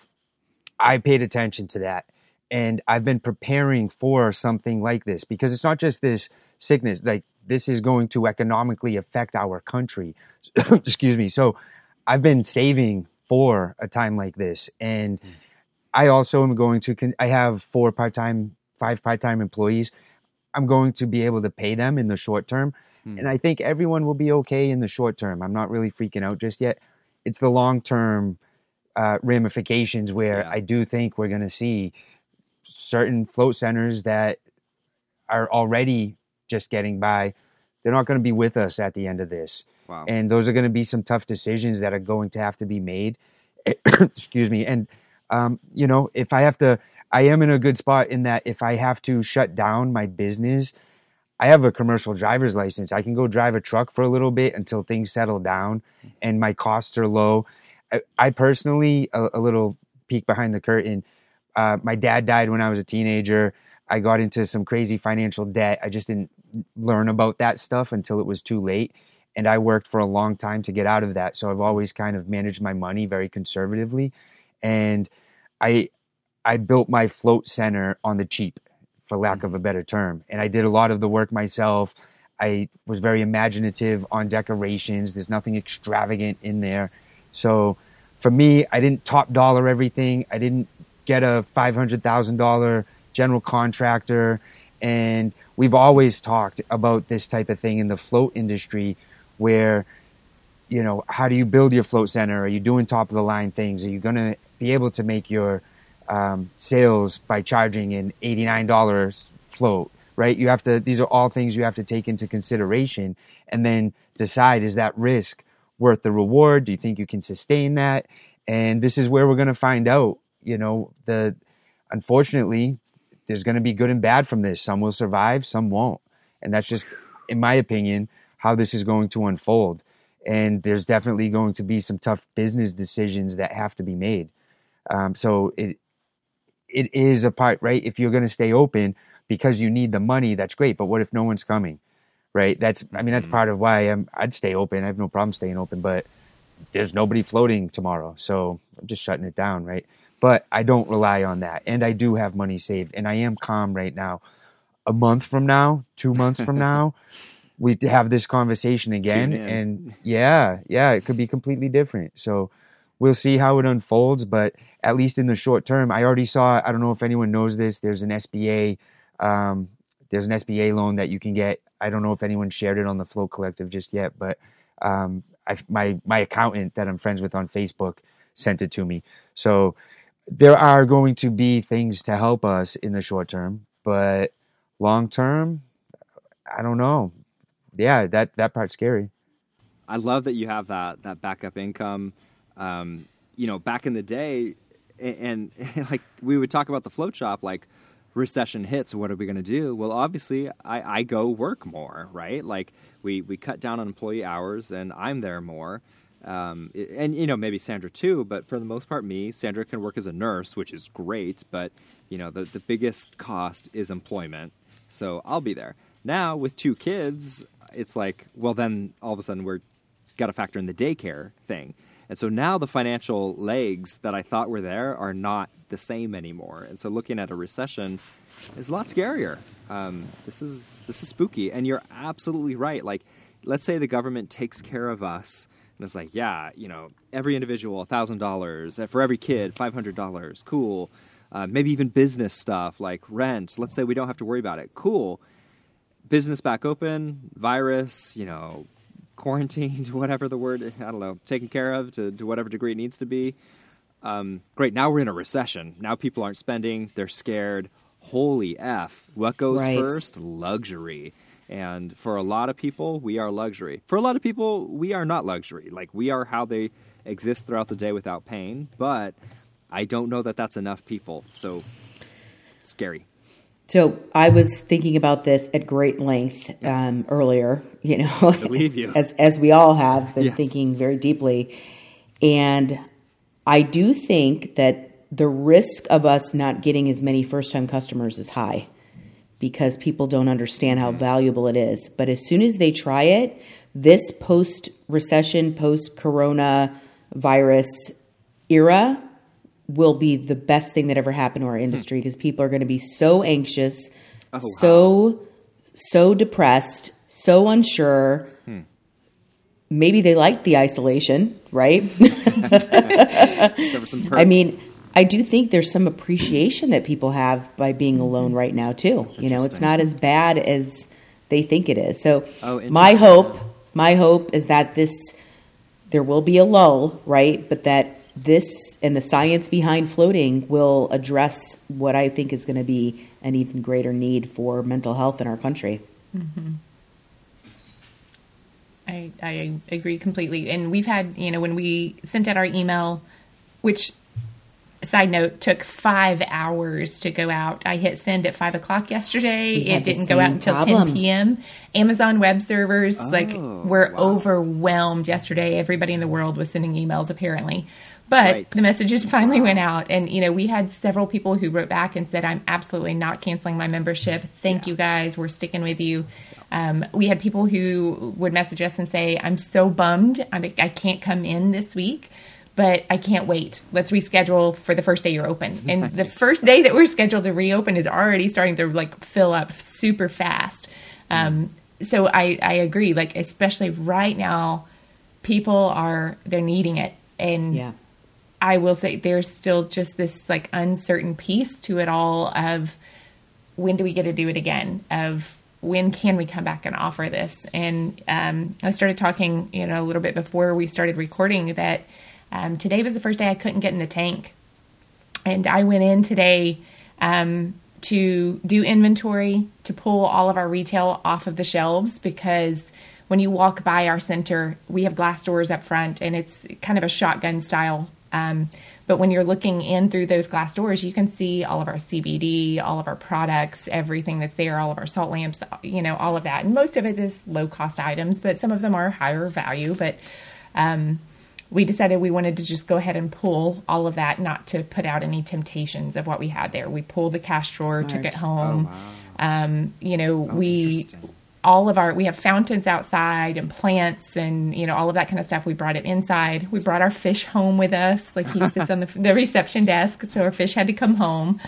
I paid attention to that. And I've been preparing for something like this because it's not just this sickness, like this is going to economically affect our country. Excuse me. So I've been saving for a time like this. And mm. I also am going to, con- I have four part time, five part time employees. I'm going to be able to pay them in the short term. Mm. And I think everyone will be okay in the short term. I'm not really freaking out just yet. It's the long term uh, ramifications where yeah. I do think we're going to see certain float centers that are already just getting by. They're not going to be with us at the end of this. Wow. And those are going to be some tough decisions that are going to have to be made. Excuse me. And, um, you know, if I have to, I am in a good spot in that if I have to shut down my business, I have a commercial driver's license. I can go drive a truck for a little bit until things settle down and my costs are low I, I personally, a, a, little peek behind the curtain. Uh, my dad died when I was a teenager. I got into some crazy financial debt. I just didn't learn about that stuff until it was too late. And I worked for a long time to get out of that. So I've always kind of managed my money very conservatively. And I, I built my float center on the cheap, for lack mm. of a better term. And I did a lot of the work myself. I was very imaginative on decorations. There's nothing extravagant in there. So for me, I didn't top dollar everything. I didn't get a $500,000 general contractor. And we've always talked about this type of thing in the float industry where, you know, how do you build your float center? Are you doing top of the line things? Are you going to be able to make your um, sales by charging an $89 float? right? You have to, these are all things you have to take into consideration and then decide is that risk worth the reward? Do you think you can sustain that? And this is where we're going to find out, you know, the, unfortunately, there's going to be good and bad from this. Some will survive, some won't. And that's just, in my opinion, how this is going to unfold. And there's definitely going to be some tough business decisions that have to be made. Um, so it, it is a part, right? If you're going to stay open, because you need the money, that's great. But what if no one's coming? Right? That's I mean that's mm-hmm. part of why I'm I'd stay open. I have no problem staying open, but there's nobody floating tomorrow. So I'm just shutting it down, right? But I don't rely on that. And I do have money saved and I am calm right now. A month from now, two months from now, we have this conversation again. And yeah, yeah, it could be completely different. So we'll see how it unfolds. But at least in the short term, I already saw, I don't know if anyone knows this, there's an SBA um, there's an SBA loan that you can get. I don't know if anyone shared it on the flow Collective just yet, but um, I, my my accountant that I'm friends with on Facebook sent it to me. So there are going to be things to help us in the short term, but long term, I don't know. Yeah, that that part's scary. I love that you have that that backup income. Um, you know, back in the day, and, and like we would talk about the float shop, like recession hits, what are we going to do? Well, obviously, I, I go work more, right? Like we we cut down on employee hours, and I'm there more. Um, and you know maybe Sandra too, but for the most part, me Sandra can work as a nurse, which is great. But you know the the biggest cost is employment, so I'll be there. Now with two kids, it's like well then all of a sudden we're got to factor in the daycare thing. And so now the financial legs that I thought were there are not the same anymore. And so looking at a recession is a lot scarier. Um, this is this is spooky, and you're absolutely right. Like, let's say the government takes care of us, and it's like, yeah, you know, every individual thousand dollars for every kid, five hundred dollars, cool. Uh, maybe even business stuff like rent. Let's say we don't have to worry about it. Cool. Business back open, virus, you know, quarantined, whatever the word, I don't know, taken care of to, to whatever degree it needs to be. Um, great. Now we're in a recession. Now people aren't spending. They're scared. Holy F. What goes right. first? Luxury. And for a lot of people, we are luxury. For a lot of people, we are not luxury. Like, we are how they exist throughout the day without pain. But I don't know that that's enough people. So, scary. So I was thinking about this at great length um, earlier. You know, you as as we all have been yes. thinking very deeply, and I do think that the risk of us not getting as many first time customers is high because people don't understand how mm-hmm. valuable it is. But as soon as they try it, this post recession, post corona virus era will be the best thing that ever happened to our industry because hmm. people are going to be so anxious, oh, so wow. so depressed, so unsure. Hmm. Maybe they like the isolation, right? I mean, I do think there's some appreciation that people have by being alone right now too. You know, it's not as bad as they think it is. So oh, my hope, my hope is that this there will be a lull, right? But that this and the science behind floating will address what I think is going to be an even greater need for mental health in our country. Mm-hmm. I, I agree completely. And we've had, you know, when we sent out our email, which side note, took five hours to go out. I hit send at five o'clock yesterday. It didn't go out until problem. 10 p.m. Amazon web servers like Oh, were wow. overwhelmed yesterday. Everybody in the world was sending emails apparently. But Right. the messages finally went out and you know, we had several people who wrote back and said I'm absolutely not canceling my membership. Thank you guys. We're sticking with you. Um, we had people who would message us and say, "I'm so bummed. I'm, I can't come in this week." but I can't wait. Let's reschedule for the first day you're open. And the first day that we're scheduled to reopen is already starting to like fill up super fast. Um, so I, I agree. Like especially right now, people are they're needing it, and Yeah. I will say there's still just this like uncertain piece to it all of when do we get to do it again? Of when can we come back and offer this? And um, I started talking, you know, a little bit before we started recording that um, today was the first day I couldn't get in the tank, and I went in today um, to do inventory to pull all of our retail off of the shelves because when you walk by our center, we have glass doors up front, and it's kind of a shotgun style. Um, but when you're looking in through those glass doors, you can see all of our CBD, all of our products, everything that's there, all of our salt lamps, you know, all of that. And most of it is low cost items, but some of them are higher value. But um, we decided we wanted to just go ahead and pull all of that, not to put out any temptations of what we had there. We pulled the cash drawer, took it home. Oh, Um, you know, we interesting. All of our we have fountains outside and plants and you know all of that kind of stuff. We brought it inside. We brought our fish home with us. Like he sits on the, the reception desk, so our fish had to come home.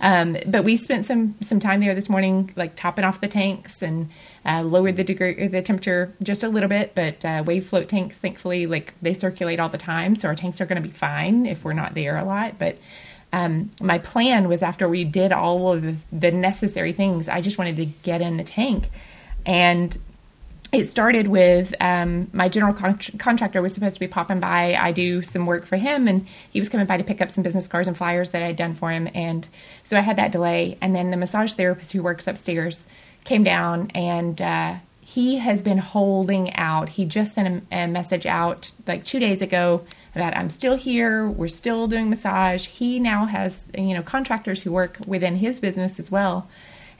Um, but we spent some some time there this morning, like topping off the tanks and uh, lowered the degree the temperature just a little bit. But uh, wave float tanks, thankfully, like they circulate all the time, so our tanks are going to be fine if we're not there a lot. But um, my plan was after we did all of the, the necessary things, I just wanted to get in the tank. And it started with um, my general con- contractor was supposed to be popping by. I do some work for him, and he was coming by to pick up some business cards and flyers that I'd done for him. And so I had that delay. And then the massage therapist who works upstairs came down, and uh, he has been holding out. He just sent a, a message out like two days ago about I'm still here. We're still doing massage. He now has you know contractors who work within his business as well.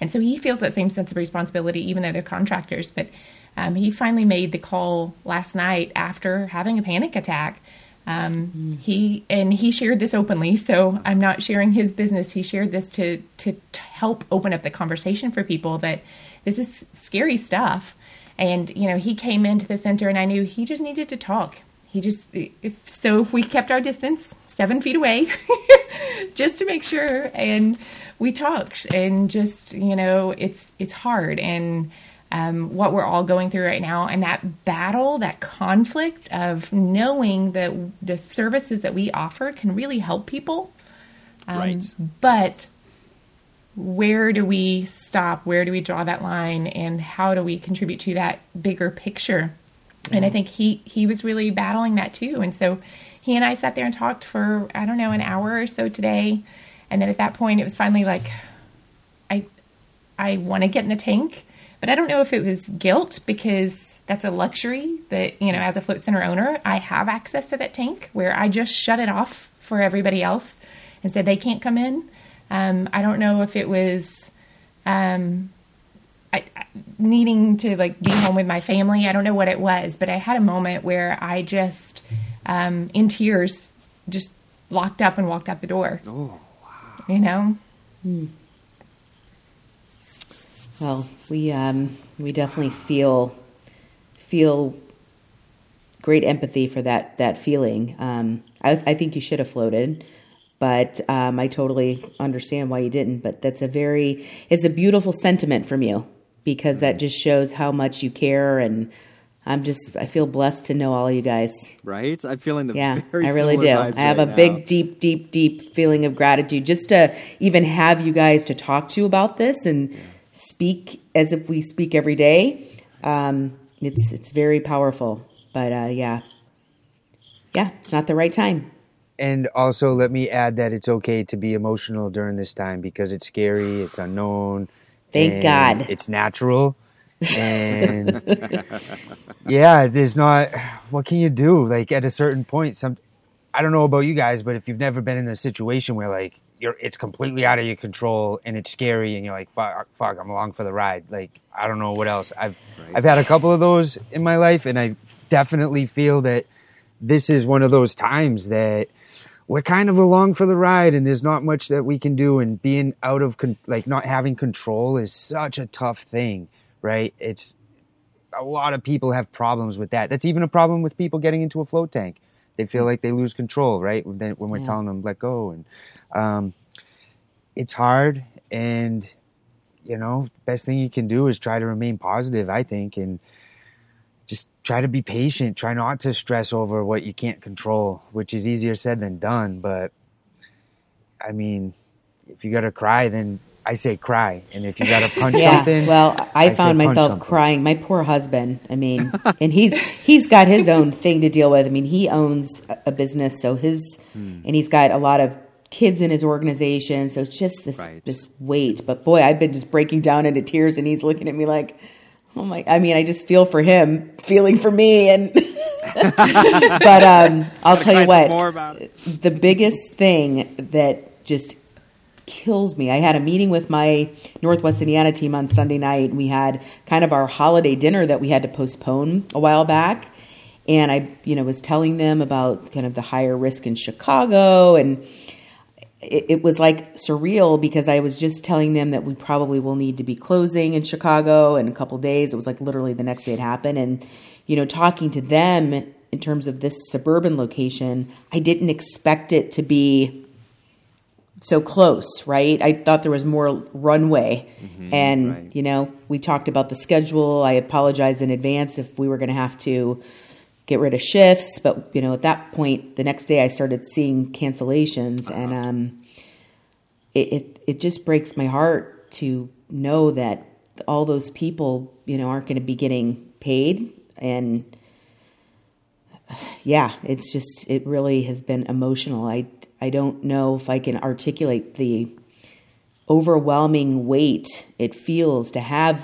And so he feels that same sense of responsibility, even though they're contractors. But um, he finally made the call last night after having a panic attack. Um, He and he shared this openly, so I'm not sharing his business. He shared this to, to to help open up the conversation for people that this is scary stuff. And you know, he came into the center, and I knew he just needed to talk. He just if, so we kept our distance, seven feet away, just to make sure. And we talked, and just you know, it's it's hard, and um, what we're all going through right now, and that battle, that conflict of knowing that the services that we offer can really help people, um, right. but where do we stop? Where do we draw that line? And how do we contribute to that bigger picture? And I think he he was really battling that too. And so he and I sat there and talked for I don't know an hour or so today. And then at that point, it was finally like, I I want to get in the tank, but I don't know if it was guilt because that's a luxury that you know as a float center owner I have access to that tank where I just shut it off for everybody else and said they can't come in. Um, I don't know if it was um, I, I- needing to like be home with my family. I don't know what it was, but I had a moment where I just, um, in tears, just locked up and walked out the door. Oh, You know, Well, we um, we definitely feel feel great empathy for that that feeling. Um, I, I think you should have floated, but um, I totally understand why you didn't. But that's a very it's a beautiful sentiment from you because that just shows how much you care, and I'm just I feel blessed to know all you guys. right. I'm feeling the Yeah, very I really do. similar I have right a big, now. deep, deep, deep feeling of gratitude just to even have you guys to talk to about this and speak as if we speak every day. Um, it's it's very powerful, but uh, yeah, yeah, it's not the right time. And also, let me add that it's okay to be emotional during this time because it's scary, it's unknown. Thank God. It's natural. And yeah, there's not, what can you do? Like, at a certain point, some, I don't know about you guys, but if you've never been in a situation where like you're it's completely out of your control and it's scary and you're like fuck, fuck I'm along for the ride. Like I don't know what else. I've Right. I've had a couple of those in my life, and I definitely feel that this is one of those times that we're kind of along for the ride, and there's not much that we can do. And being out of con- like not having control is such a tough thing, right? It's a lot of people have problems with that. That's even a problem with people getting into a float tank. They feel like they lose control, right? When, when we're Yeah. telling them let go, and um, it's hard. And you know, best thing you can do is try to remain positive. I think, and just try to be patient. Try not to stress over what you can't control, which is easier said than done. But I mean, if you gotta cry, then I say cry. And if you gotta punch Yeah. something, Well, I, I found punch myself something. crying. My poor husband. I mean, and he's he's got his own thing to deal with. I mean, he owns a- a business, so his Hmm. and he's got a lot of kids in his organization. So it's just this Right. this weight. But boy, I've been just breaking down into tears, and he's looking at me like, oh my. I mean, I just feel for him, feeling for me, and. but um, I'll tell you what more about it. the biggest thing that just kills me. I had a meeting with my Northwest Indiana team on Sunday night. We had kind of our holiday dinner that we had to postpone a while back. And I, you know, was telling them about kind of the higher risk in Chicago and it, it was like surreal because I was just telling them that we probably will need to be closing in Chicago in a couple days. It was like literally the next day it happened. And, you know, talking to them in terms of this suburban location, I didn't expect it to be so close, right? I thought there was more runway. and, right. you know, we talked about the schedule. I apologized in advance if we were going to have to get rid of shifts. But, you know, at that point, the next day I started seeing cancellations. And um, it, it, it just breaks my heart to know that all those people, you know, aren't going to be getting paid. And, yeah, it's just it really has been emotional. I I don't know if I can articulate the overwhelming weight it feels to have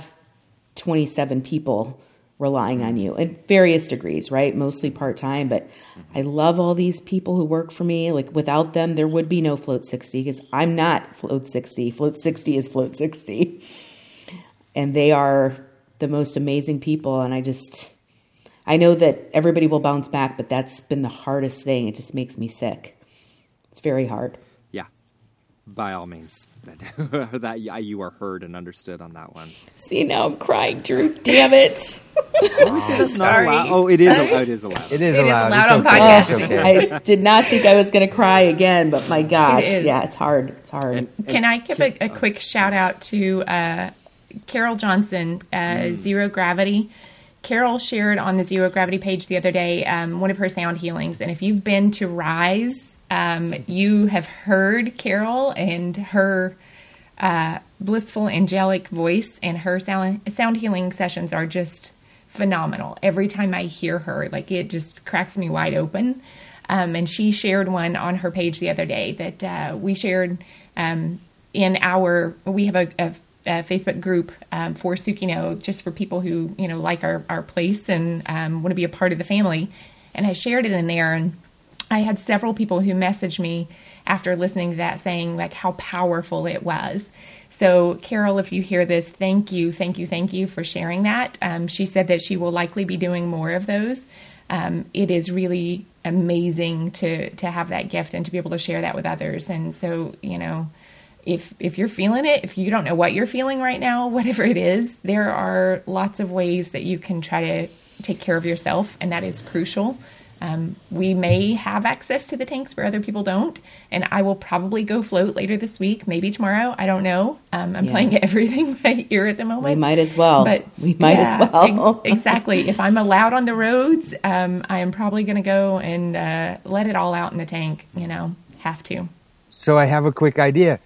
27 people relying on you in various degrees, right? Mostly part-time, but I love all these people who work for me. Like without them there would be no Float 60 because I'm not Float 60. Float 60 is Float 60. And they are the most amazing people and I just I know that everybody will bounce back, but that's been the hardest thing. It just makes me sick. It's very hard. Yeah, by all means, that that you are heard and understood on that one. See, now I'm crying, Drew. Damn it. That's not Sorry. Oh, it is. Oh, it is allowed. it is It is allowed. allowed It's on okay. podcast. It's. I did not think I was going to cry again, but my gosh. It is. Yeah, it's hard. It's hard. And- and Can I give a, a quick shout out to uh, Carol Johnson, uh, Zero Gravity? Carol shared on the Zero Gravity page the other day um, one of her sound healings. And if you've been to Rise, um, you have heard Carol and her uh, blissful, angelic voice, and her sound, sound healing sessions are just phenomenal. Every time I hear her, like it just cracks me wide open. Um, and she shared one on her page the other day that uh, we shared um, in our. We have a, a, a Facebook group um, for Sukino, just for people who you know like our our place and um, want to be a part of the family. And I shared it in there, and I had several people who messaged me after listening to that saying like how powerful it was. So, Carol, if you hear this, thank you, thank you, thank you for sharing that. Um, she said that she will likely be doing more of those. Um, it is really amazing to to have that gift and to be able to share that with others. And so, you know, if if you're feeling it, if you don't know what you're feeling right now, whatever it is, there are lots of ways that you can try to take care of yourself, and that is crucial. Um, we may have access to the tanks where other people don't, and I will probably go float later this week, maybe tomorrow. I don't know. Um, I'm Yeah. playing everything by ear at the moment. we might as well. But we might yeah, as well. ex- exactly. If I'm allowed on the roads, um, I am probably going to go and uh, let it all out in the tank. You know, have to. So I have a quick idea.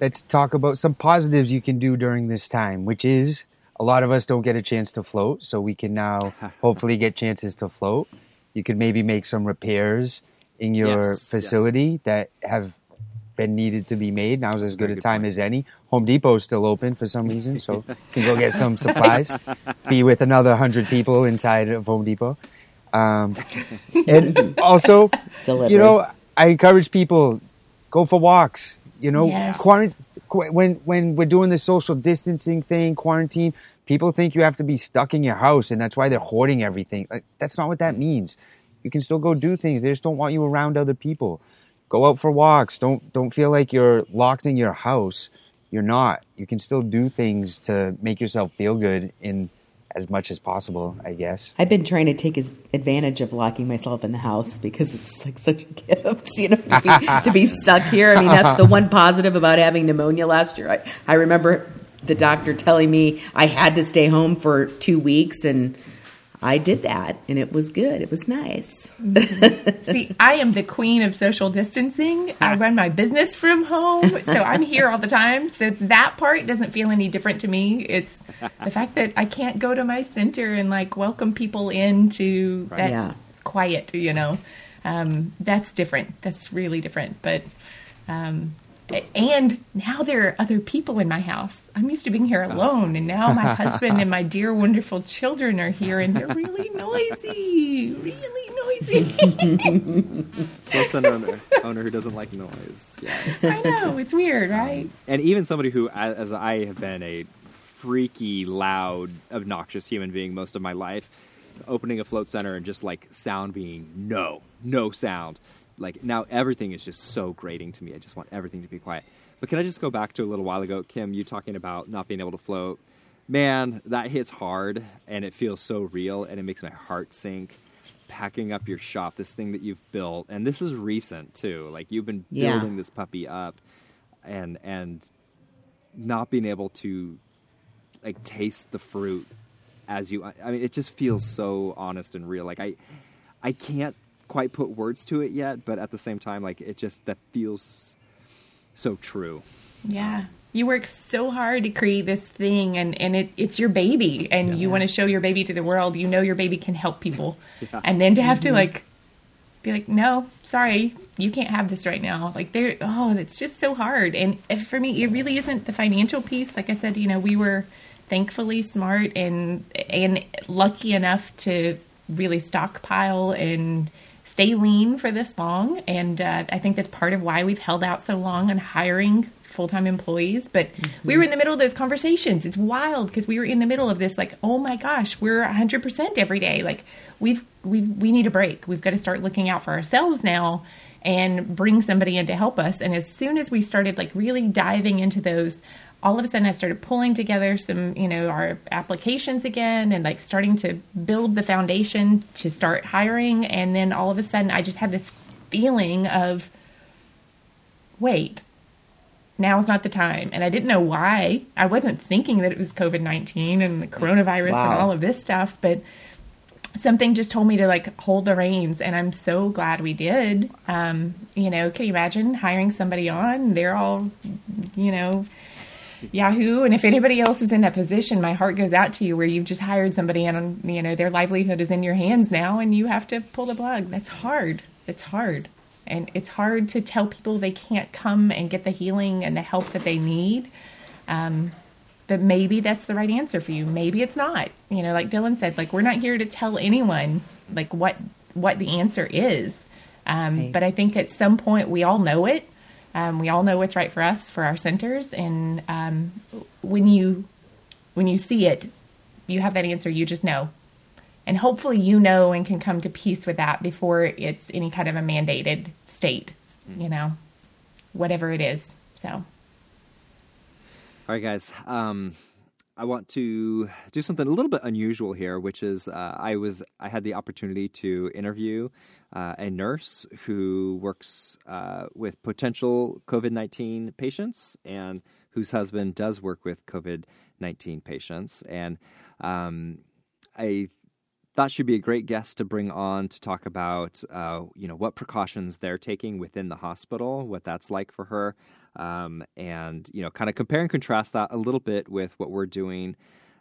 Let's talk about some positives you can do during this time, which is a lot of us don't get a chance to float, so we can now hopefully get chances to float. You could maybe make some repairs in your Yes, yes. facility that have been needed to be made. Now's as good very a time point. as any. Home Depot's still open for some reason, so you can go get some supplies. Be with another hundred people inside of Home Depot. Um, and also, Delivery. you know, I encourage people go for walks. You know, Yes. quarant- qu- when when we're doing the social distancing thing, quarantine, people think you have to be stuck in your house, and that's why they're hoarding everything. Like, that's not what that means. You can still go do things. They just don't want you around other people. Go out for walks. Don't don't feel like you're locked in your house. You're not. You can still do things to make yourself feel good in as much as possible. I guess. I've been trying to take advantage of locking myself in the house because it's like such a gift, you know, to be, to be stuck here. I mean, that's the one positive about having pneumonia last year. I, I remember the doctor telling me I had to stay home for two weeks, and I did that, and it was good. It was nice. See, I am the queen of social distancing. I run my business from home, so I'm here all the time. So that part doesn't feel any different to me. It's the fact that I can't go to my center and like welcome people into that Yeah. quiet, you know. Um, that's different. That's really different. But um, and now there are other people in my house. I'm used to being here oh. alone, and now my husband and my dear, wonderful children are here, and they're really noisy, really noisy. Float center owner, owner who doesn't like noise. Yes. I know it's weird, um, right? and even somebody who, as as I have been a freaky, loud, obnoxious human being most of my life, opening a float center and just like sound being no, no sound. Like now everything is just so grating to me. I just want everything to be quiet. But can I just go back to a little while ago, Kim, you talking about not being able to float? Man, that hits hard and it feels so real and it makes my heart sink. Packing up your shop, this thing that you've built, and this is recent too. Like you've been Yeah. building this puppy up, and and not being able to like taste the fruit as you I I mean it just feels so honest and real like I I can't quite put words to it yet but at the same time like it just that feels so true Yeah. You work so hard to create this thing and, and it, it's your baby and you want to show your baby to the world. You know your baby can help people. And then to have to mm-hmm. like be like, No, sorry, you can't have this right now. Like there oh, it's just so hard. And if, for me it really isn't the financial piece. Like I said, you know, we were thankfully smart and and lucky enough to really stockpile and stay lean for this long. And uh, I think that's part of why we've held out so long on hiring full time employees. But we were in the middle of those conversations. It's wild because we were in the middle of this, like, oh my gosh, we're 100% every day. Like, we've, we we need a break. We've got to start looking out for ourselves now and bring somebody in to help us. And as soon as we started, like, really diving into those, all of a sudden I started pulling together some, you know, our applications again and like starting to build the foundation to start hiring. And then all of a sudden I just had this feeling of, wait, now's not the time. And I didn't know why. I wasn't thinking that it was COVID 19 and the coronavirus and all of this stuff, but something just told me to like hold the reins and i'm so glad we did um you know can you imagine hiring somebody on they're all you know yahoo and if anybody else is in that position my heart goes out to you where you've just hired somebody and you know their livelihood is in your hands now and you have to pull the plug that's hard it's hard and it's hard to tell people they can't come and get the healing and the help that they need um, but maybe that's the right answer for you. Maybe it's not. You know, like Dylan said, like we're not here to tell anyone like what what the answer is. Um, Right. But I think at some point we all know it. Um, we all know what's right for us for our centers, and um, when you when you see it, you have that answer. You just know, and hopefully you know and can come to peace with that before it's any kind of a mandated state. You know, whatever it is. So. All right, guys. Um, I want to do something a little bit unusual here, which is uh, I was I had the opportunity to interview uh, a nurse who works uh, with potential COVID nineteen patients and whose husband does work with COVID nineteen patients, and um, I thought she'd be a great guest to bring on to talk about, uh, you know, what precautions they're taking within the hospital, what that's like for her, um, and you know, kind of compare and contrast that a little bit with what we're doing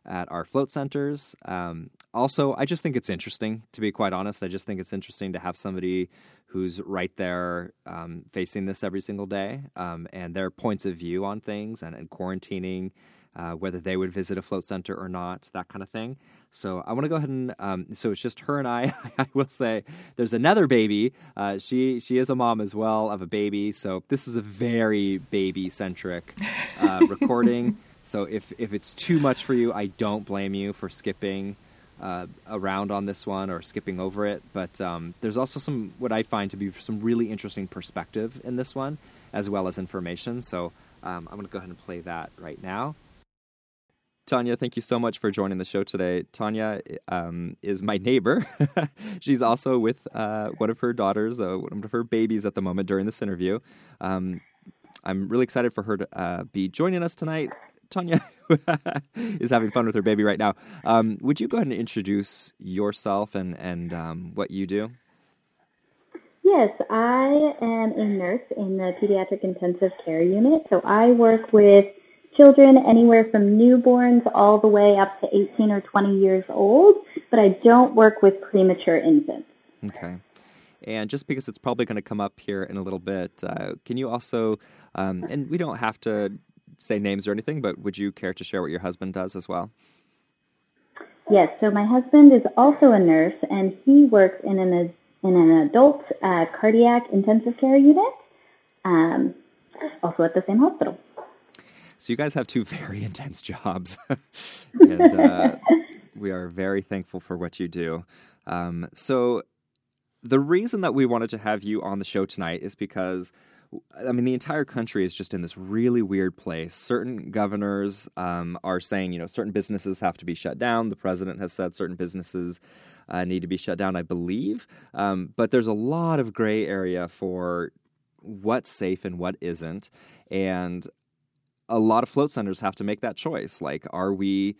at our float centers. Um, also, I just think it's interesting, to be quite honest. I just think it's interesting to have somebody who's right there um, facing this every single day um, and their points of view on things and, and quarantining uh, whether they would visit a float center or not, that kind of thing. So I want to go ahead and um, so it's just her and I. I will say there's another baby. Uh, she she is a mom as well of a baby. So this is a very baby centric uh, recording. So if if it's too much for you, I don't blame you for skipping. Uh, around on this one or skipping over it, but um, there's also some what I find to be some really interesting perspective in this one, as well as information. So um, I'm going to go ahead and play that right now. Tanya, thank you so much for joining the show today. Tanya um, is my neighbor. She's also with uh, one of her daughters, uh, one of her babies at the moment during this interview. Um, I'm really excited for her to uh, be joining us tonight. Tanya is having fun with her baby right now. Um, would you go ahead and introduce yourself and and um, what you do? Yes, I am a nurse in the pediatric intensive care unit. So I work with children anywhere from newborns all the way up to 18 or 20 years old, but I don't work with premature infants. Okay. And just because it's probably going to come up here in a little bit, uh, can you also, um, and we don't have to say names or anything, but would you care to share what your husband does as well? Yes, so my husband is also a nurse, and he works in an in an adult uh, cardiac intensive care unit, um, also at the same hospital. So you guys have two very intense jobs, and uh, we are very thankful for what you do. Um, so the reason that we wanted to have you on the show tonight is because I mean, the entire country is just in this really weird place. Certain governors um, are saying, you know, certain businesses have to be shut down. The president has said certain businesses uh, need to be shut down, I believe. Um, but there's a lot of gray area for what's safe and what isn't. And a lot of float centers have to make that choice. Like, are we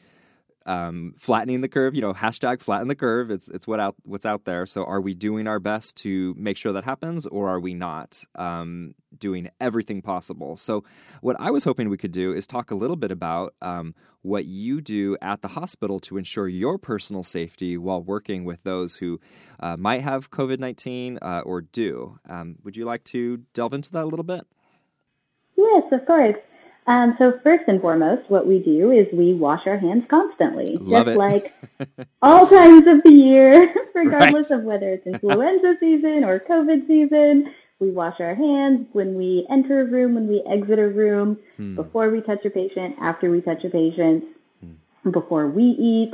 um, flattening the curve. You know, hashtag flatten the curve. It's it's what out what's out there. So, are we doing our best to make sure that happens, or are we not um, doing everything possible? So, what I was hoping we could do is talk a little bit about um, what you do at the hospital to ensure your personal safety while working with those who uh, might have COVID nineteen uh, or do. Um, would you like to delve into that a little bit? Yes, of course. Um, so first and foremost, what we do is we wash our hands constantly, Love just it. like all times of the year, regardless Right. of whether it's influenza season or COVID season. We wash our hands when we enter a room, when we exit a room, Hmm. before we touch a patient, after we touch a patient, before we eat,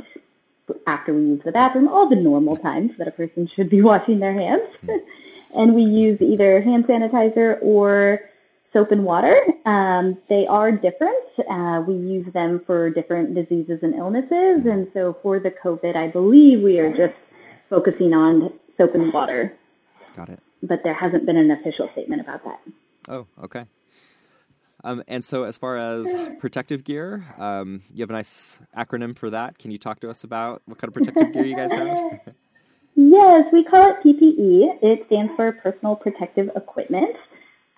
after we use the bathroom, all the normal times that a person should be washing their hands. and we use either hand sanitizer or soap and water. Um, they are different. Uh, we use them for different diseases and illnesses. And so for the COVID, I believe we are just focusing on soap and water, Got it. but there hasn't been an official statement about that. Oh, okay. Um, and so, as far as protective gear, um, you have a nice acronym for that. Can you talk to us about what kind of protective gear you guys have? Yes, we call it PPE. It stands for Personal Protective Equipment.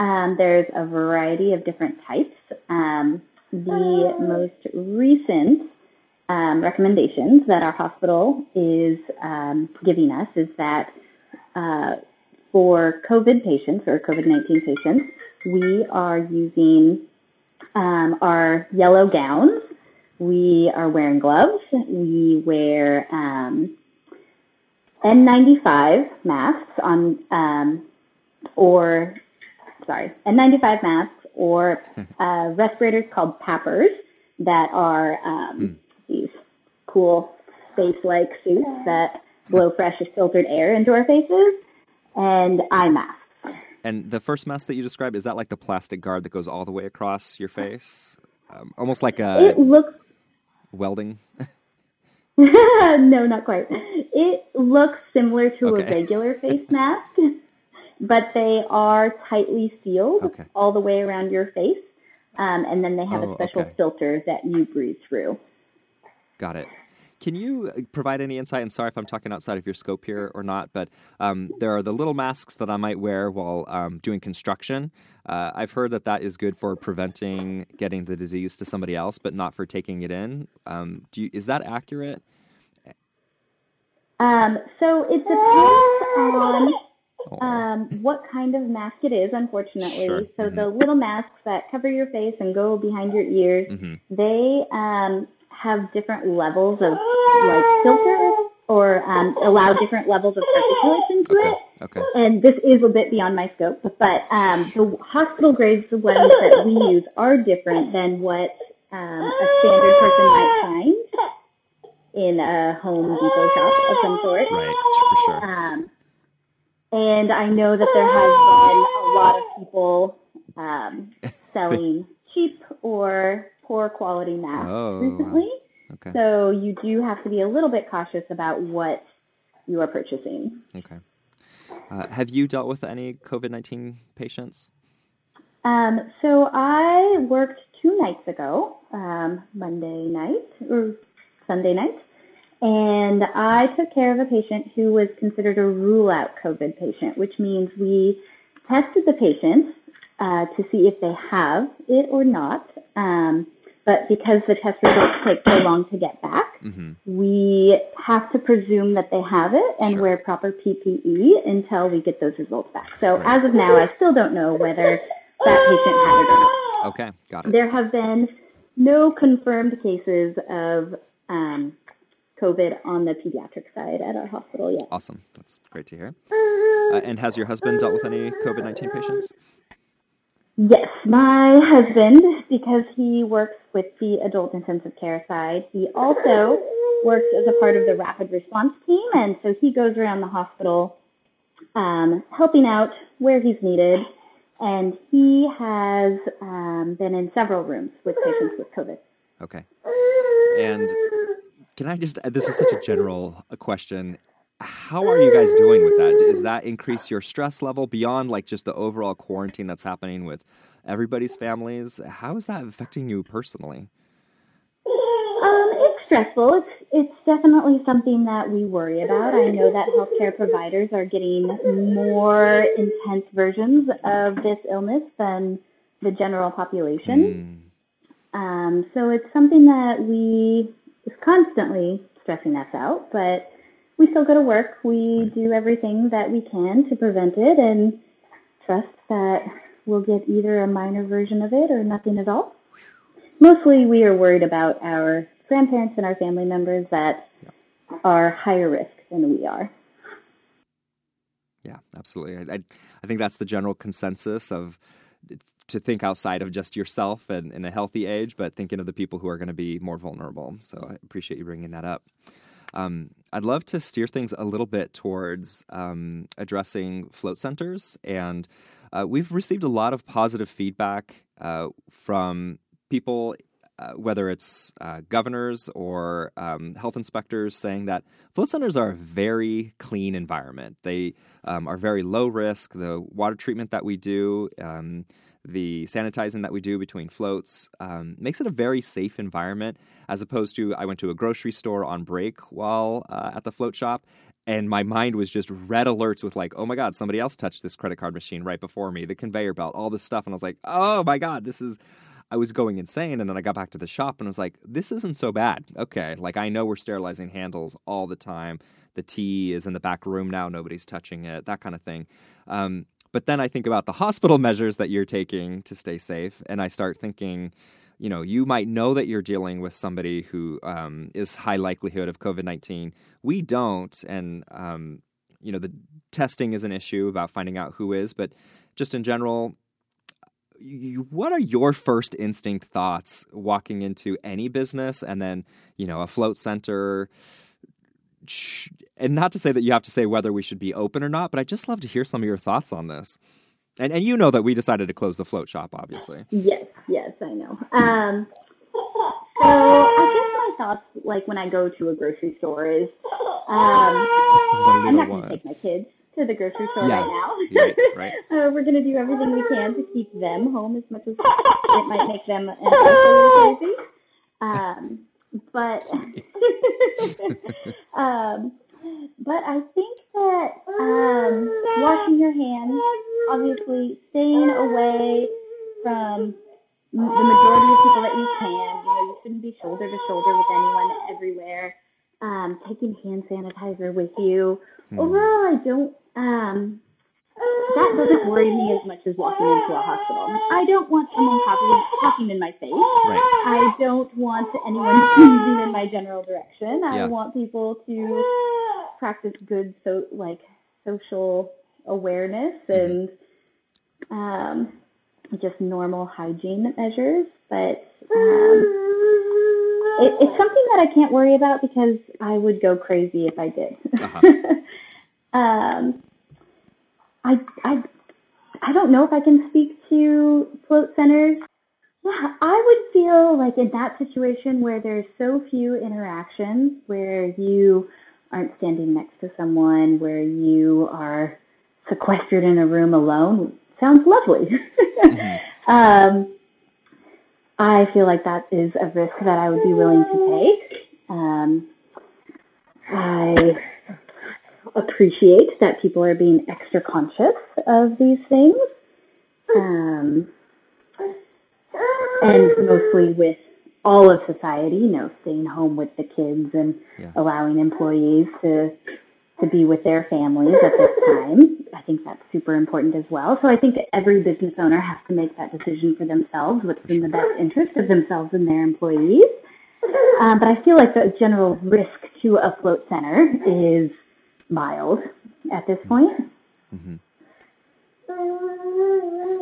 Um, there's a variety of different types. Um, the most recent um, recommendations that our hospital is um, giving us is that uh, for COVID patients or COVID 19 patients, we are using um, our yellow gowns. We are wearing gloves. We wear um, N95 masks on, or sorry, N95 masks or uh, respirators called PAPRs that are um, these cool space-like suits that blow fresh filtered air into our faces, and eye masks. and the first mask that you described is that like the plastic guard that goes all the way across your face, um, almost like a It looks welding. no, not quite. It looks similar to Okay. a regular face mask, but they are tightly sealed Okay. all the way around your face. Um, and then they have Oh, a special okay. filter that you breathe through. Got it. Can you uh, provide any insight? And sorry if I'm talking outside of your scope here or not, but um, there are the little masks that I might wear while um, doing construction. Uh, I've heard that that is good for preventing getting the disease to somebody else, but not for taking it in. Um, do you, is that accurate? Um, so it depends on um, what kind of mask it is, unfortunately. Sure. So Mhm. the little masks that cover your face and go behind your ears, hmm they um, have different levels of like filters or um, allow different levels of particulates into Okay. it. Okay. And this is a bit beyond my scope, but um, the hospital grades, the ones that we use, are different than what um, a standard person might find in a Home Depot shop of some sort. Right. For sure. And I know that there has been a lot of people um, selling cheap or poor quality masks Oh, wow. recently. Okay. So you do have to be a little bit cautious about what you are purchasing. Okay. Uh, have you dealt with any COVID nineteen patients? Um, so I worked two nights ago, um, Monday night or Sunday night, and I took care of a patient who was considered a rule out COVID patient, which means we tested the patient uh, to see if they have it or not. Um, but because the test results take so long to get back, hmm we have to presume that they have it and Sure. wear proper PPE until we get those results back. So Right. as of now, I still don't know whether that patient had it or not. Okay. Got it. There have been no confirmed cases of um, COVID on the pediatric side at our hospital yet. Awesome. That's great to hear. Uh, and has your husband dealt with any COVID nineteen patients? Yes, my husband, because he works with the adult intensive care side, he also works as a part of the rapid response team, and so he goes around the hospital um, helping out where he's needed. And he has um, been in several rooms with patients with COVID. Okay. And can I just? This is such a general uh, question. How are you guys doing with that? Does that increase your stress level beyond like just the overall quarantine that's happening with everybody's families? How is that affecting you personally? Um, it's stressful. It's it's definitely something that we worry about. I know that healthcare providers are getting more intense versions of this illness than the general population. Mm, Um, so it's something that we is constantly stressing us out, but we still go to work. We do everything that we can to prevent it and trust that we'll get either a minor version of it or nothing at all. Mostly we are worried about our grandparents and our family members that are higher risk than we are. yeah, absolutely. I, I I think that's the general consensus of to think outside of just yourself and in a healthy age, but thinking of the people who are going to be more vulnerable. So I appreciate you bringing that up. Um, I'd love to steer things a little bit towards um, addressing float centers, and uh, we've received a lot of positive feedback uh, from people, uh, whether it's uh, governors or um, health inspectors, saying that float centers are a very clean environment. They um, are very low risk. The water treatment that we do. The sanitizing that we do between floats um, makes it a very safe environment as opposed to I went to a grocery store on break while uh, at the float shop and my mind was just red alerts with like oh my god somebody else touched this credit card machine right before me the conveyor belt all this stuff and I was like oh my god this is I was going insane and then I got back to the shop and was like this isn't so bad. Okay like I know we're sterilizing handles all the time. The tea is in the back room now nobody's touching it that kind of thing. Um, but then I think about the hospital measures that you're taking to stay safe, and I start thinking, you know, you might know that you're dealing with somebody who um, is high likelihood of COVID 19. We don't. And, um, you know, the testing is an issue about finding out who is, but just in general, what are your first instinct thoughts walking into any business and then, you know, a float center? And not to say that you have to say whether we should be open or not, but I'd just love to hear some of your thoughts on this. And and you know that we decided to close the float shop, obviously. Yes, yes, I know. Um, so I guess my thoughts, like when I go to a grocery store, is um, I'm not going to take my kids to the grocery store Yeah, right now. right, right. uh, we're going to do everything we can to keep them home as much as it might make them crazy. Um, but um, but I think that um, washing your hands, obviously staying away from the majority of people that you can. You know, you shouldn't be shoulder to shoulder with anyone everywhere. Um, taking hand sanitizer with you. Hmm. Overall, I don't um, that doesn't worry me as much as walking into a hospital. I don't want someone talking, talking in my face. Right. I don't want anyone sneezing in my general direction. I Yeah. want people to practice good so like social awareness and um, just normal hygiene measures. But um, it, it's something that I can't worry about because I would go crazy if I did. Uh-huh. um, I I I don't know if I can speak to float centers. Yeah, I would feel like in that situation where there's so few interactions, where you aren't standing next to someone, where you are sequestered in a room alone, sounds lovely. um, I feel like that is a risk that I would be willing to take. Um, I appreciate that people are being extra conscious of these things. Um, and mostly with all of society, you know, staying home with the kids and Yeah. allowing employees to to be with their families at this time. I think that's super important as well. So I think every business owner has to make that decision for themselves, what's in the best interest of themselves and their employees. Um, but I feel like the general risk to a float center is mild at this point.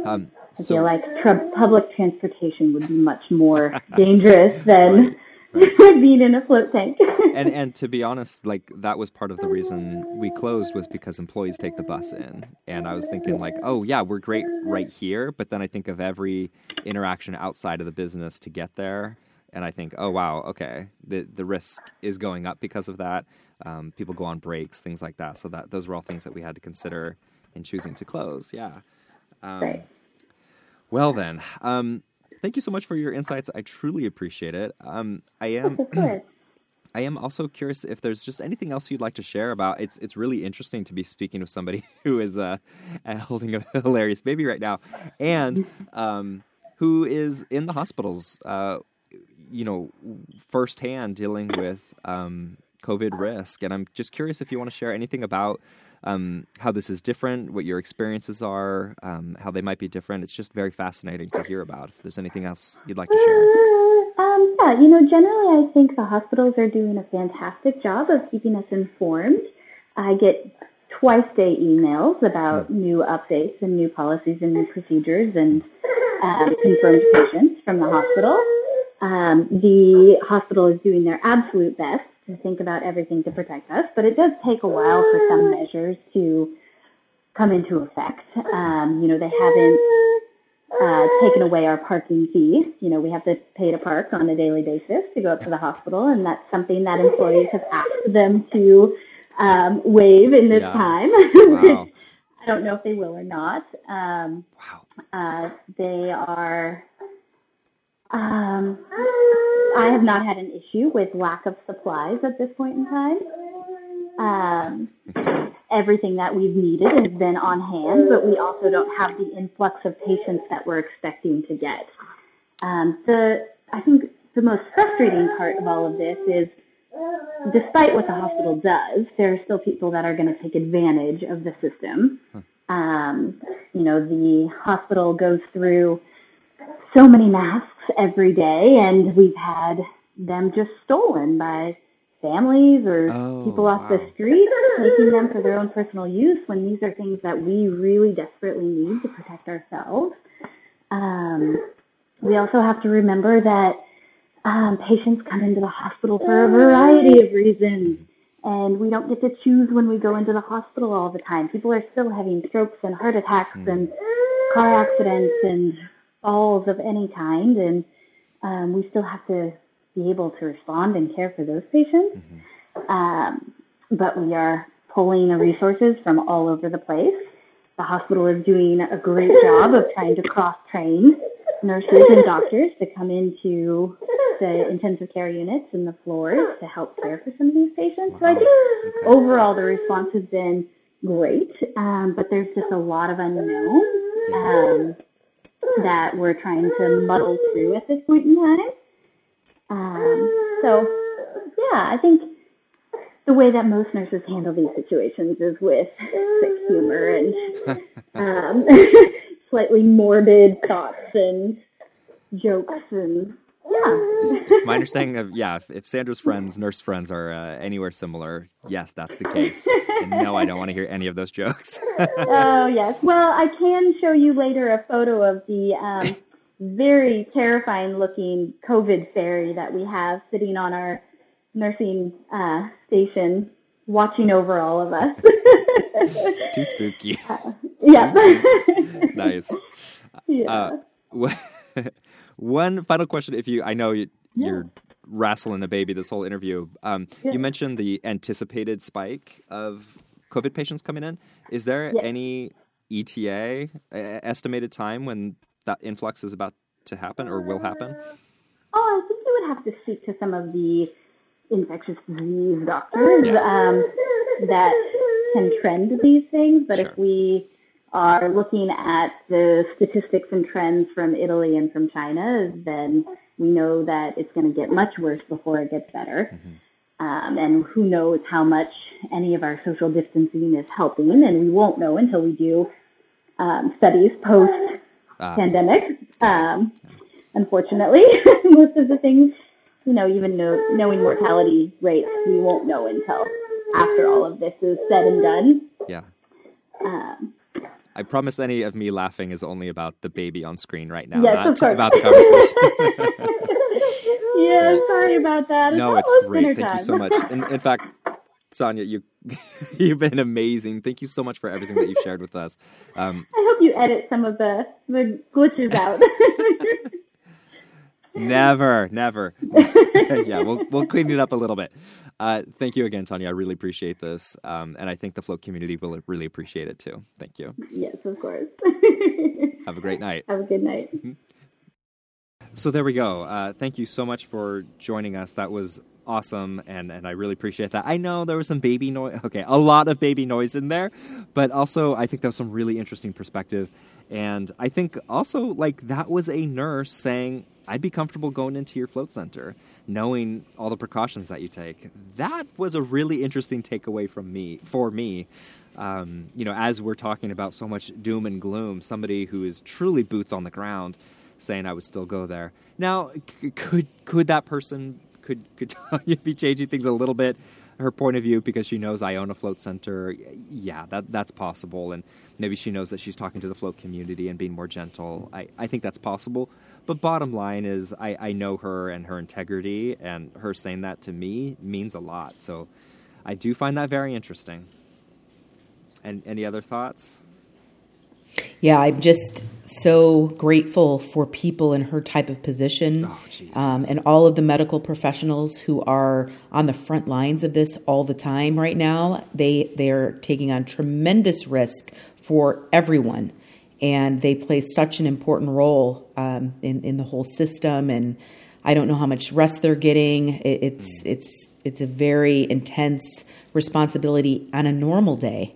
Um, I so feel like tr- public transportation would be much more dangerous than being in a float tank. and and to be honest, like that was part of the reason we closed was because employees take the bus in, and I was thinking like, oh yeah, we're great right here, but then I think of every interaction outside of the business to get there, and I think, oh wow, okay, the the risk is going up because of that. Um, people go on breaks, things like that. So that those were all things that we had to consider in choosing to close. Yeah. Um, right. Well then, um, thank you so much for your insights. I truly appreciate it. Um, I am. I am also curious if there's just anything else you'd like to share about. It's it's really interesting to be speaking with somebody who is uh, uh, holding a hilarious baby right now, and um, who is in the hospitals, uh, you know, firsthand dealing with um, COVID risk. And I'm just curious if you want to share anything about um, how this is different, what your experiences are, um, how they might be different. It's just very fascinating to hear about. If there's anything else you'd like to share. Um, yeah, you know, generally I think the hospitals are doing a fantastic job of keeping us informed. I get twice day emails about new updates and new policies and new procedures and um, confirmed patients from the hospital. Um, the hospital is doing their absolute best to think about everything to protect us, but it does take a while for some measures to come into effect. Um, you know, they haven't uh, taken away our parking fee. You know, we have to pay to park on a daily basis to go up to the hospital, and that's something that employees have asked them to um, waive in this Yeah. time. Wow. I don't know if they will or not. Um, Wow. uh, they are. Um, I have not had an issue with lack of supplies at this point in time. Um, everything that we've needed has been on hand, but we also don't have the influx of patients that we're expecting to get. Um, the I think the most frustrating part of all of this is, despite what the hospital does, there are still people that are going to take advantage of the system. Um, you know, the hospital goes through so many masks every day, and we've had them just stolen by families or Oh, people off the street taking them for their own personal use when these are things that we really desperately need to protect ourselves. Um, we also have to remember that um, patients come into the hospital for a variety of reasons, and we don't get to choose when we go into the hospital all the time. People are still having strokes and heart attacks and car accidents and falls of any kind, and um, we still have to be able to respond and care for those patients. Um, but we are pulling the resources from all over the place. The hospital is doing a great job of trying to cross train nurses and doctors to come into the intensive care units and the floors to help care for some of these patients. So I think overall the response has been great, um, but there's just a lot of unknowns um, that we're trying to muddle through at this point in time. Um, so, yeah, I think the way that most nurses handle these situations is with sick humor and um, slightly morbid thoughts and jokes and yeah. My understanding of yeah, if, if Sandra's friends, nurse friends, are uh, anywhere similar, yes, that's the case. And no, I don't want to hear any of those jokes. oh yes. Well, I can show you later a photo of the um, very terrifying looking COVID fairy that we have sitting on our nursing uh, station, watching over all of us. Too spooky. Uh, yeah. nice. Yeah. Uh, one final question, if you, I know you, are wrestling a baby this whole interview. Um, Yeah. You mentioned the anticipated spike of COVID patients coming in. Is there Yeah. any ETA uh, estimated time when that influx is about to happen or will happen? Oh, I think you would have to speak to some of the infectious disease doctors um, that can trend these things. But Sure. if we are looking at the statistics and trends from Italy and from China, then we know that it's going to get much worse before it gets better. Um, and who knows how much any of our social distancing is helping, and we won't know until we do um, studies post Ah, pandemic. Um, unfortunately, most of the things, you know, even know, knowing mortality rates, we won't know until after all of this is said and done. yeah. Um, I promise any of me laughing is only about the baby on screen right now, Yes, not of course. about the conversation. yeah, sorry about that. no, it's great. Thank you so much. In, in fact, Sonia, you you've been amazing. Thank you so much for everything that you've shared with us. Um, I hope you edit some of the, the glitches out. Never, never. yeah, we'll we'll clean it up a little bit. Uh, thank you again, Tanya. I really appreciate this, um, and I think the float community will really appreciate it too. Thank you. yes, of course. Have a great night. Have a good night. So there we go. Uh, thank you so much for joining us. That was awesome, and, and I really appreciate that. I know there was some baby noise. Okay, a lot of baby noise in there, but also I think that was some really interesting perspective. And I think also like that was a nurse saying, "I'd be comfortable going into your float center, knowing all the precautions that you take." That was a really interesting takeaway from me for me. Um, you know, as we're talking about so much doom and gloom, somebody who is truly boots on the ground saying I would still go there. Now, c- could could that person could could be changing things a little bit? Her point of view because she knows I own a float center. Yeah, that that's possible, and maybe she knows that she's talking to the float community and being more gentle. I, I think that's possible. But bottom line is, I, I know her and her integrity, and her saying that to me means a lot. So, I do find that very interesting. And any other thoughts? Yeah, I'm just so grateful for people in her type of position Oh, um, and all of the medical professionals who are on the front lines of this all the time right now. They they are taking on tremendous risk for everyone, and they play such an important role um, in in the whole system. And I don't know how much rest they're getting. It, it's it's it's a very intense responsibility on a normal day.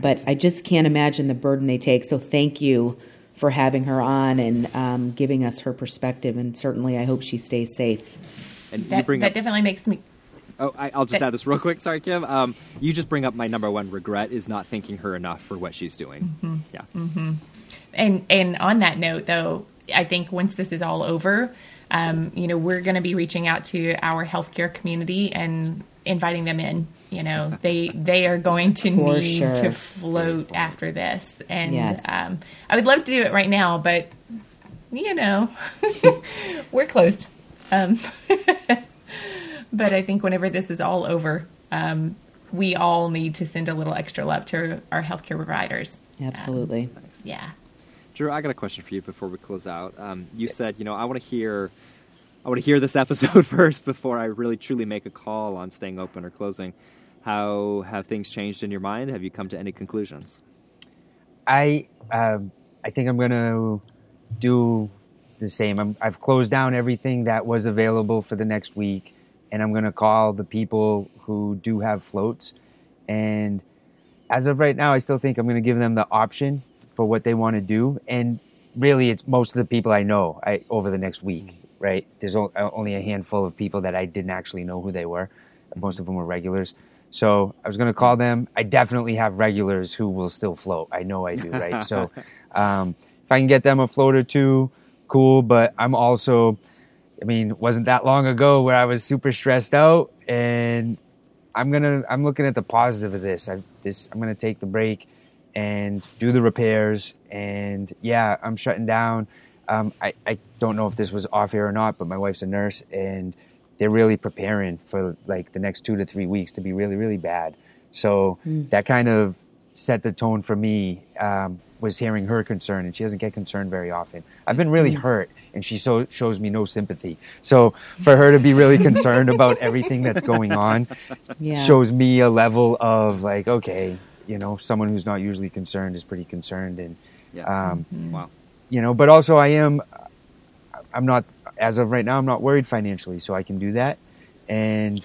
But I just can't imagine the burden they take. So thank you for having her on and um, giving us her perspective. And certainly, I hope she stays safe. And you That, bring that up definitely makes me. Oh, I, I'll just add this real quick. Sorry, Kim. Um, you just bring up my number one regret is not thanking her enough for what she's doing. Mm-hmm. Yeah. And and on that note, though, I think once this is all over, um, you know, we're going to be reaching out to our healthcare community and inviting them in. You know, they they are going to For need sure. to float after this, and Yes. um, I would love to do it right now, but you know, we're closed. Um, but I think whenever this is all over, um, we all need to send a little extra love to our healthcare providers. Absolutely. Yeah. Drew, I got a question for you before we close out. Um, you said, you know, I want to hear, I want to hear this episode first before I really truly make a call on staying open or closing. How have things changed in your mind? Have you come to any conclusions? I um, I think I'm gonna do the same. I'm, I've closed down everything that was available for the next week, and I'm gonna call the people who do have floats. And as of right now, I still think I'm gonna give them the option for what they want to do. And really, it's most of the people I know. I over the next week, right? There's only a handful of people that I didn't actually know who they were. Most of them were regulars. So I was going to call them. I definitely have regulars who will still float. I know I do, right? so um, if I can get them a float or two, cool. But I'm also, I mean, wasn't that long ago where I was super stressed out, and I'm gonna, I'm looking at the positive of this. I this, I'm gonna take the break and do the repairs. And yeah, I'm shutting down. Um, I, I don't know if this was off air or not, but my wife's a nurse and they're really preparing for like the next two to three weeks to be really, really bad. So mm. that kind of set the tone for me. Um, was hearing her concern, and she doesn't get concerned very often. I've been really mm. hurt, and she so shows me no sympathy. So for her to be really concerned about everything that's going on yeah. shows me a level of like, okay, you know, someone who's not usually concerned is pretty concerned, and yeah. um, mm-hmm. wow, you know. But also, I am. I'm not as of right now. I'm not worried financially, so I can do that, and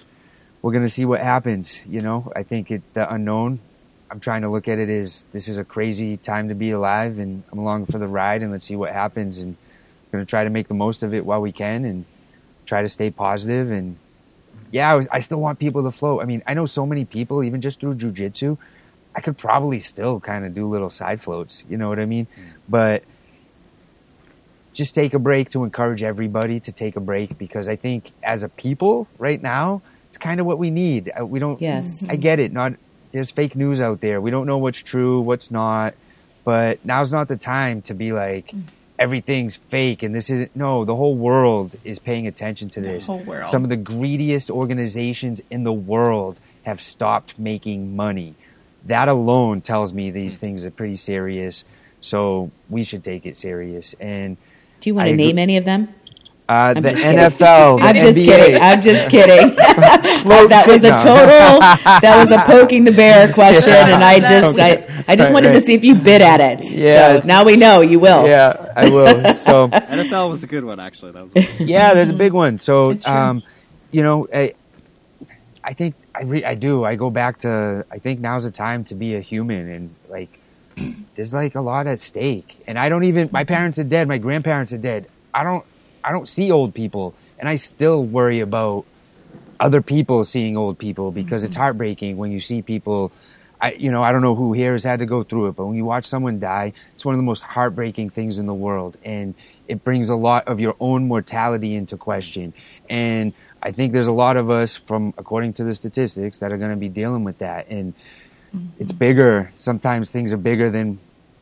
we're gonna see what happens. You know, I think it the unknown. I'm trying to look at it as this is a crazy time to be alive, and I'm along for the ride, and let's see what happens. And we're gonna try to make the most of it while we can, and try to stay positive. And yeah, I, I still want people to float. I mean, I know so many people, even just through jujitsu I could probably still kind of do little side floats. You know what I mean? Mm. But just take a break to encourage everybody to take a break because I think as a people right now, it's kind of what we need. Uh, we don't. Yes. I get it. Not there's fake news out there. We don't know what's true, what's not. But now's not the time to be like mm. everything's fake and this isn't. No, the whole world is paying attention to this. The whole world. Some of the greediest organizations in the world have stopped making money that alone tells me these hmm. things are pretty serious. So we should take it serious. And do you want to name any of them? Uh, the NFL. The I'm just NBA. kidding. I'm just kidding. that was a total. That was a poking the bear question, yeah. and I just, okay. I, I just right, wanted right. to see if you bid at it. Yeah. So now we know you will. Yeah, I will. So NFL was a good one, actually. That was. yeah, there's a big one. So, um, you know, I, I think I re- I do. I go back to I think now's the time to be a human and like there's like a lot at stake. And I don't even my parents are dead, my grandparents are dead. I don't I don't see old people and I still worry about other people seeing old people because it's mm-hmm. heartbreaking when you see people I you know, I don't know who here has had to go through it, but when you watch someone die, it's one of the most heartbreaking things in the world and it brings a lot of your own mortality into question. And I think there's a lot of us from, according to the statistics, that are going to be dealing with that. And mm-hmm. it's bigger. Sometimes things are bigger than,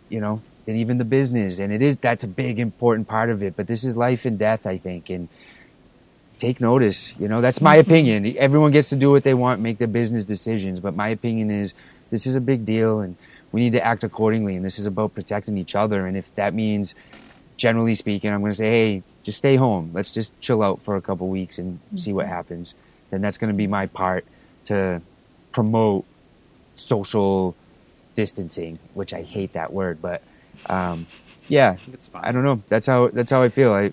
you know, than even the business. And it is, that's a big, important part of it. But this is life and death, I think. And take notice. You know, that's my mm-hmm. opinion. Everyone gets to do what they want, make their business decisions. But my opinion is this is a big deal and we need to act accordingly. And this is about protecting each other. And if that means, generally speaking, I'm going to say, hey, just stay home. Let's just chill out for a couple weeks and see what mm-hmm. happens. Then that's going to be my part to promote social distancing, which I hate that word, but um, yeah, I don't know. That's how that's how I feel. I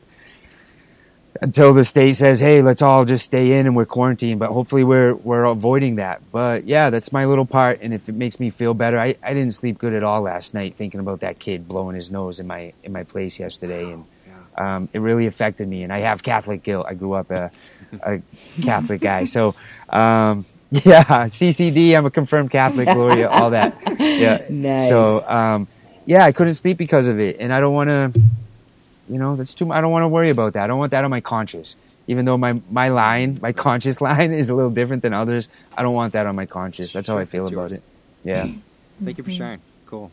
until the state says, "Hey, let's all just stay in and we're quarantined," but hopefully we're we're avoiding that. But yeah, that's my little part, and if it makes me feel better, I, I didn't sleep good at all last night thinking about that kid blowing his nose in my in my place yesterday, and um, it really affected me. And I have Catholic guilt. I grew up a, a Catholic guy. So, um, yeah, CCD, I'm a confirmed Catholic, Gloria, all that. Yeah. Nice. So, um, yeah, I couldn't sleep because of it. And I don't want to, you know, that's too, I don't want to worry about that. I don't want that on my conscience. Even though my, my line, my conscious line is a little different than others, I don't want that on my conscience. That's how I feel about it. Yeah. Thank you for sharing. Cool.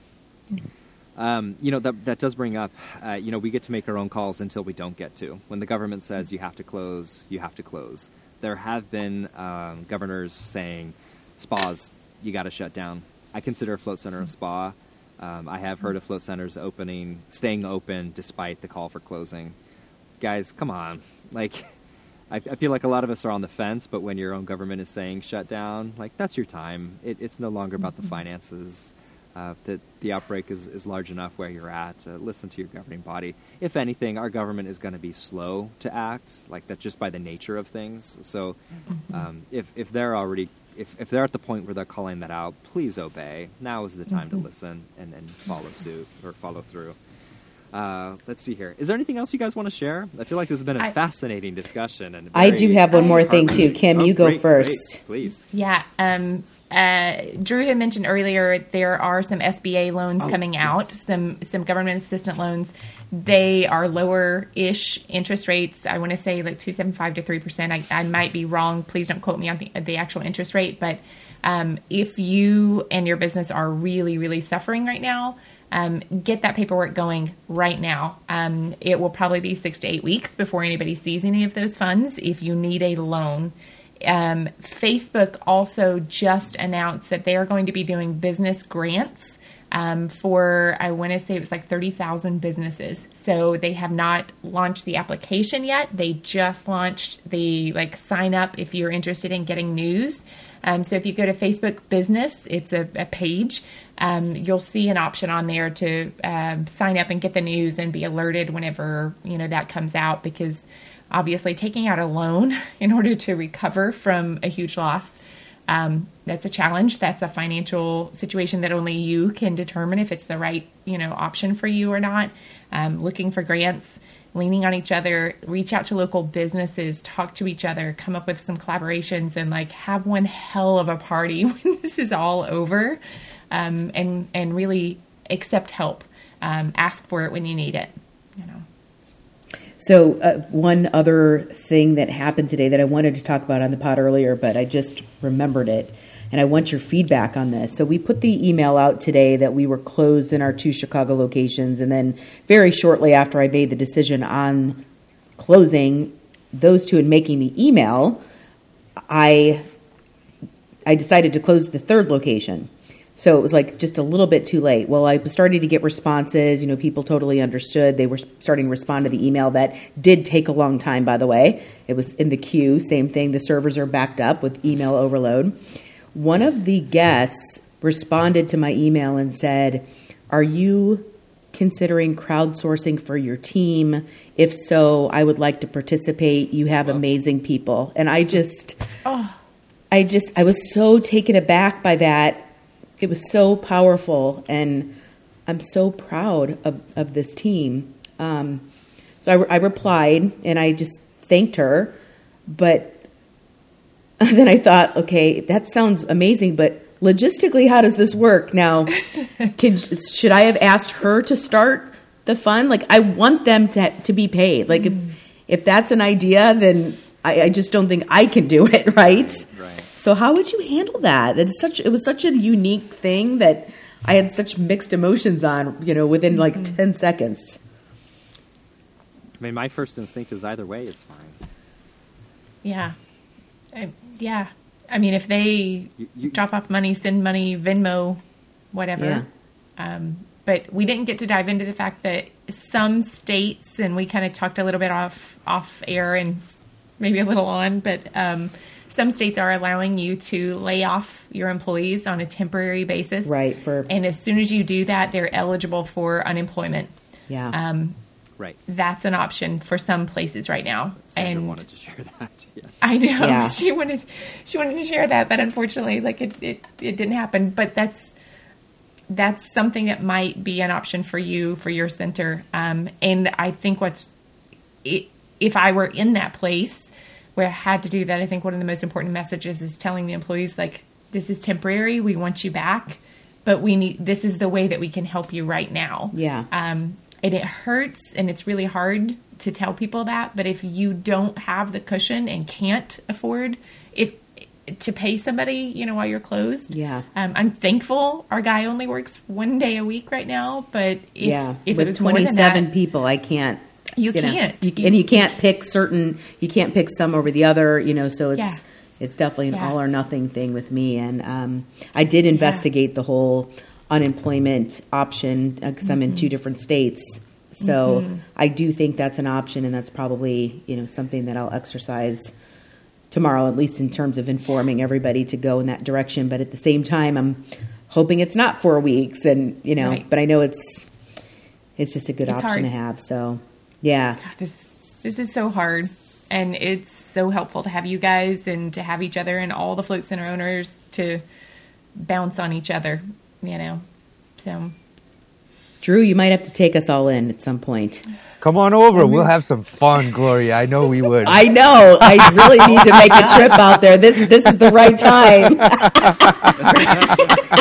Um, you know that that does bring up. Uh, you know, we get to make our own calls until we don't get to. When the government says you have to close, you have to close. There have been um, governors saying spas you got to shut down. I consider a float center a spa. Um, I have heard of float centers opening, staying open despite the call for closing. Guys, come on! Like, I, I, feel like a lot of us are on the fence, but when your own government is saying shut down, like that's your time. It, it's no longer about the mm-hmm. finances uh, that the outbreak is, is large enough where you're at. Uh, listen to your governing body. If anything, our government is going to be slow to act, like that's just by the nature of things. So, mm-hmm. um, if if they're already if, if they're at the point where they're calling that out, please obey. Now is the time mm-hmm. to listen and, and follow suit or follow through. Uh, let's see here. Is there anything else you guys want to share? I feel like this has been a I- fascinating discussion. And I do have one more thing too. Kim, Oh, you go great, first. great. please. Yeah. Um, uh, Drew had mentioned earlier there are some SBA loans Oh, coming yes. out, some some government assistant loans. They are lower ish interest rates. I want to say like two seven five to three percent. I, I might be wrong. Please don't quote me on the, the actual interest rate. But um, if you and your business are really really suffering right now. Um, get that paperwork going right now. Um, it will probably be six to eight weeks before anybody sees any of those funds. If you need a loan, um, Facebook also just announced that they are going to be doing business grants um, for, I want to say it was like 30,000 businesses. So they have not launched the application yet. They just launched the like sign up if you're interested in getting news. Um, so if you go to Facebook Business, it's a, a page. Um, you'll see an option on there to um, sign up and get the news and be alerted whenever you know that comes out. Because obviously, taking out a loan in order to recover from a huge loss um, that's a challenge. That's a financial situation that only you can determine if it's the right, you know, option for you or not. Um, looking for grants, leaning on each other, reach out to local businesses, talk to each other, come up with some collaborations, and like have one hell of a party when this is all over, um, and and really accept help. Um, ask for it when you need it. So, uh, one other thing that happened today that I wanted to talk about on the pod earlier, but I just remembered it, and I want your feedback on this. So, we put the email out today that we were closed in our two Chicago locations, and then very shortly after I made the decision on closing those two and making the email, I I decided to close the third location. So it was like just a little bit too late. Well, I was starting to get responses. You know, people totally understood. They were starting to respond to the email that did take a long time, by the way. It was in the queue. Same thing. The servers are backed up with email overload. One of the guests responded to my email and said, Are you considering crowdsourcing for your team? If so, I would like to participate. You have amazing people. And I just. Oh. I just I was so taken aback by that. It was so powerful, and I'm so proud of, of this team. Um, so I, re- I replied and I just thanked her, but then I thought, okay, that sounds amazing, but logistically, how does this work now? Can, should I have asked her to start the fund? Like, I want them to to be paid. Like, if if that's an idea, then I, I just don't think I can do it, right? Right. So how would you handle that? It's such it was such a unique thing that I had such mixed emotions on, you know, within like 10 seconds. I mean, my first instinct is either way is fine. Yeah. I, yeah. I mean, if they You- you- drop off money, send money, Venmo, whatever. Yeah. Um, but we didn't get to dive into the fact that some states, and we kind of talked a little bit off off air and maybe a little on, but um, some states are allowing you to lay off your employees on a temporary basis. Right, for- and as soon as you do that, they're eligible for unemployment. Yeah. Um, Right. that's an option for some places right now. Sandra and wanted to share that. Yeah. I know Yeah. she wanted she wanted to share that, but unfortunately, like it, it, it didn't happen. But that's that's something that might be an option for you for your center. Um, and I think what's i if I were in that place where I had to do that, I think one of the most important messages is telling the employees like this is temporary. We want you back, but we need this is the way that we can help you right now. Yeah. Um, and it hurts and it's really hard to tell people that. But if you don't have the cushion and can't afford if to pay somebody, you know, while you're closed. Yeah. Um, I'm thankful our guy only works one day a week right now. But if, yeah. if With it was more than 27 that, people, I can't. You know, can't. you- You- and you can't pick certain, you can't pick some over the other, you know, so it's, Yeah. it's definitely an Yeah. all or nothing thing with me. And um, I did investigate the whole unemployment option because I'm in Mm-hmm. two different states. So I do think that's an option, and that's probably you know something that I'll exercise tomorrow, at least in terms of informing everybody to go in that direction. But at the same time, I'm hoping it's not four weeks, and you know, Right. but I know it's it's just a good It's option hard. to have. So yeah, this this is so hard and it's so helpful to have you guys and to have each other and all the float center owners to bounce on each other you know so Drew, you might have to take us all in at some point. Come on over. We'll have some fun, Gloria. I know we would. I know. I really need to make a trip out there. This this is the right time.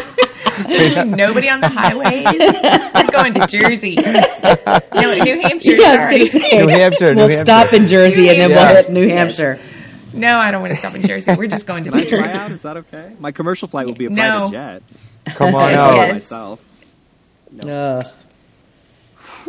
Nobody on the highways. We're going to Jersey. No, New Hampshire. Yeah, sorry. New Hampshire, We'll Hampshire. stop in Jersey and then we'll Yeah. hit New Hampshire. No, I don't want to stop in Jersey. We're just going to Can I try out? Is that okay? My commercial flight will be a No. private jet. Come on out. fly Yes. myself. Ugh.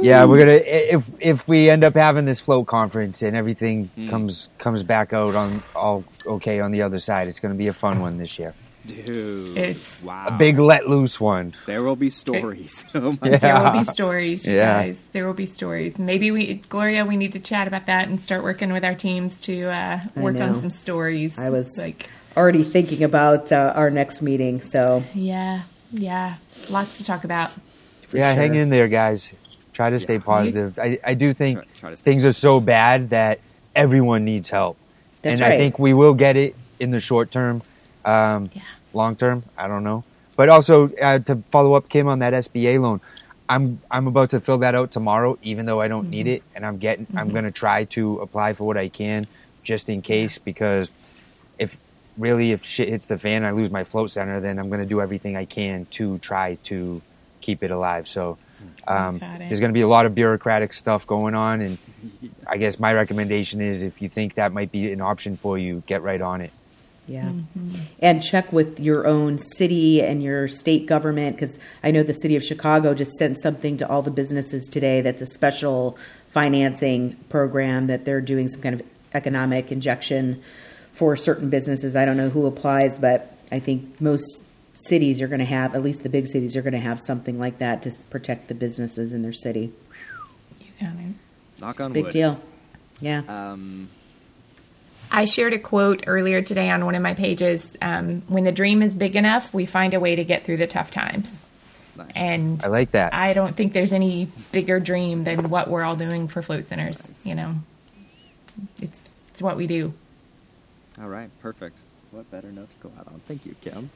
Yeah, we're gonna if if we end up having this float conference and everything hmm. comes comes back out on all okay on the other side, it's gonna be a fun one this year. Dude, It's- wow. A big let loose one. There will be stories. oh my Yeah. There will be stories, you Yeah. guys. There will be stories. Maybe we, Gloria, we need to chat about that and start working with our teams to uh, work on some stories. I was- like, Already thinking about uh, our next meeting, so yeah, yeah, lots to talk about. for yeah, hang in there, guys. Try to stay Yeah. positive. I, I do think Try- try things are so bad that everyone needs help. That's and right. I think we will get it in the short term. Um, Yeah. Long term, I don't know. But also uh, to follow up, Kim, on that SBA loan, I'm I'm about to fill that out tomorrow, even though I don't need it, and I'm getting I'm going to try to apply for what I can, just in case, because if really if shit hits the fan, I lose my float center, then I'm going to do everything I can to try to keep it alive. So. Um, there's going to be a lot of bureaucratic stuff going on, and I guess my recommendation is if you think that might be an option for you, get right on it. Yeah. And check with your own city and your state government because I know the city of Chicago just sent something to all the businesses today that's a special financing program that they're doing some kind of economic injection for certain businesses. I don't know who applies, but I think most cities are going to have, at least the big cities, are going to have something like that to protect the businesses in their city. You got it. Knock on Big wood. Big deal. Yeah. Um, I shared a quote earlier today on one of my pages. Um, when the dream is big enough, we find a way to get through the tough times. nice. And I like that. I don't think there's any bigger dream than what we're all doing for float centers. You know, it's it's what we do. All right, perfect. What better note to go out on? Thank you, Kim.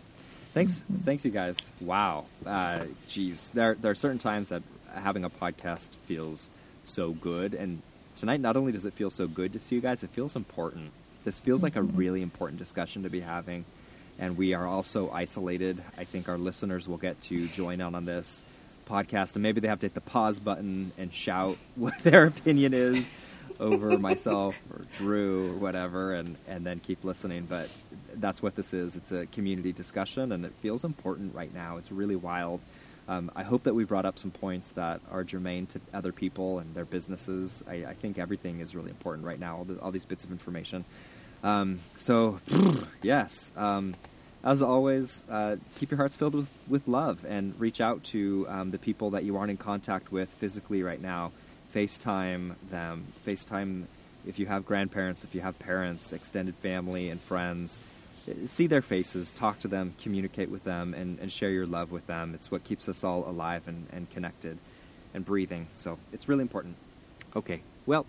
Thanks, thanks, you guys. Wow, uh, geez, there there are certain times that having a podcast feels so good, and tonight not only does it feel so good to see you guys, it feels important. This feels like a really important discussion to be having, and we are also isolated. I think our listeners will get to join in on this podcast, and maybe they have to hit the pause button and shout what their opinion is over myself or Drew or whatever, and, and then keep listening. But that's what this is. It's a community discussion, and it feels important right now. It's really wild. Um, I hope that we brought up some points that are germane to other people and their businesses. I, I think everything is really important right now, all, the, all these bits of information. Um, so, yes. Um, as always, uh, keep your hearts filled with, with love and reach out to um, the people that you aren't in contact with physically right now. FaceTime them. FaceTime if you have grandparents, if you have parents, extended family, and friends. See their faces, talk to them, communicate with them, and, and share your love with them. It's what keeps us all alive and, and connected and breathing. So it's really important. Okay, well,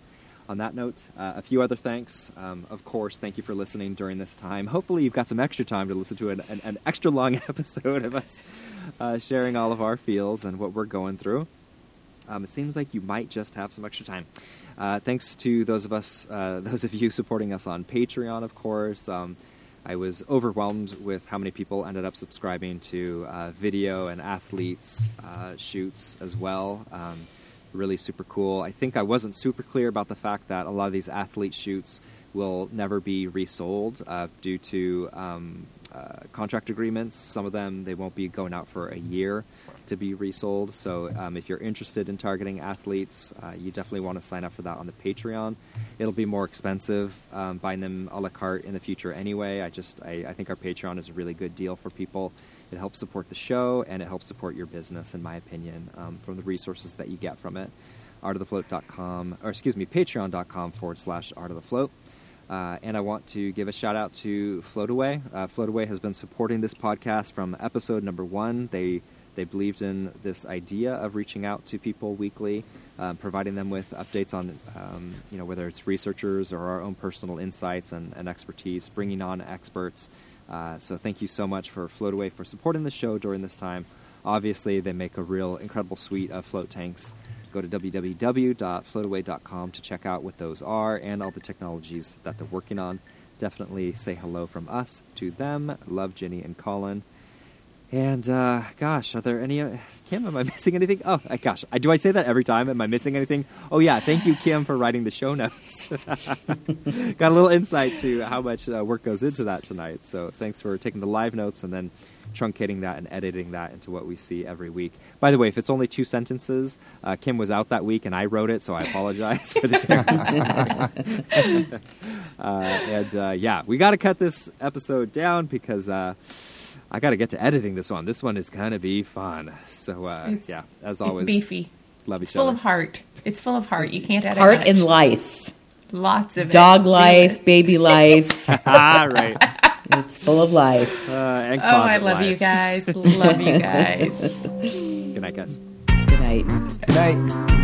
on that note, uh, a few other thanks. Um, of course, thank you for listening during this time. Hopefully, you've got some extra time to listen to an, an, an extra long episode of us uh, sharing all of our feels and what we're going through. Um, it seems like you might just have some extra time. Uh, thanks to those of us, uh, those of you supporting us on Patreon, of course. Um, I was overwhelmed with how many people ended up subscribing to uh, video and athletes uh, shoots as well. Um, really super cool. I think I wasn't super clear about the fact that a lot of these athlete shoots will never be resold uh, due to um, uh, contract agreements. Some of them they won't be going out for a year to be resold. So um, if you're interested in targeting athletes, uh, you definitely want to sign up for that on the Patreon. It'll be more expensive um, buying them a la carte in the future anyway. I just I, I think our Patreon is a really good deal for people. It helps support the show and it helps support your business, in my opinion, um, from the resources that you get from it. Artofthefloat.com, or excuse me, patreon.com forward slash art of the float. Uh, and I want to give a shout out to Floataway. Uh, Floataway has been supporting this podcast from episode number one. They they believed in this idea of reaching out to people weekly, um, providing them with updates on, um, you know, whether it's researchers or our own personal insights and, and expertise, bringing on experts. Uh, so thank you so much for Floataway for supporting the show during this time. obviously, they make a real incredible suite of float tanks. Go to www.floataway.com to check out what those are and all the technologies that they're working on. Definitely say hello from us to them. Love Ginny and Colin. And uh, gosh, are there any? Uh, Kim, am I missing anything? Oh uh, gosh, do I say that every time? Am I missing anything? Oh yeah, thank you, Kim, for writing the show notes. Got a little insight to how much uh, work goes into that tonight. So thanks for taking the live notes and then truncating that and editing that into what we see every week. By the way, if it's only two sentences, uh, Kim was out that week and I wrote it, so I apologize for the difference. uh, and uh, yeah, we got to cut this episode down because uh, I got to get to editing this one. This one is gonna be fun. So uh, yeah, as always, it's beefy. Love each it's full other. of heart. It's full of heart. You can't edit Heart much. and life, Lots of dog it. life, baby life. ah, right. it's full of life. Uh, and Oh, I love life. you guys. Love you guys. Good night, guys. Good night. Good night.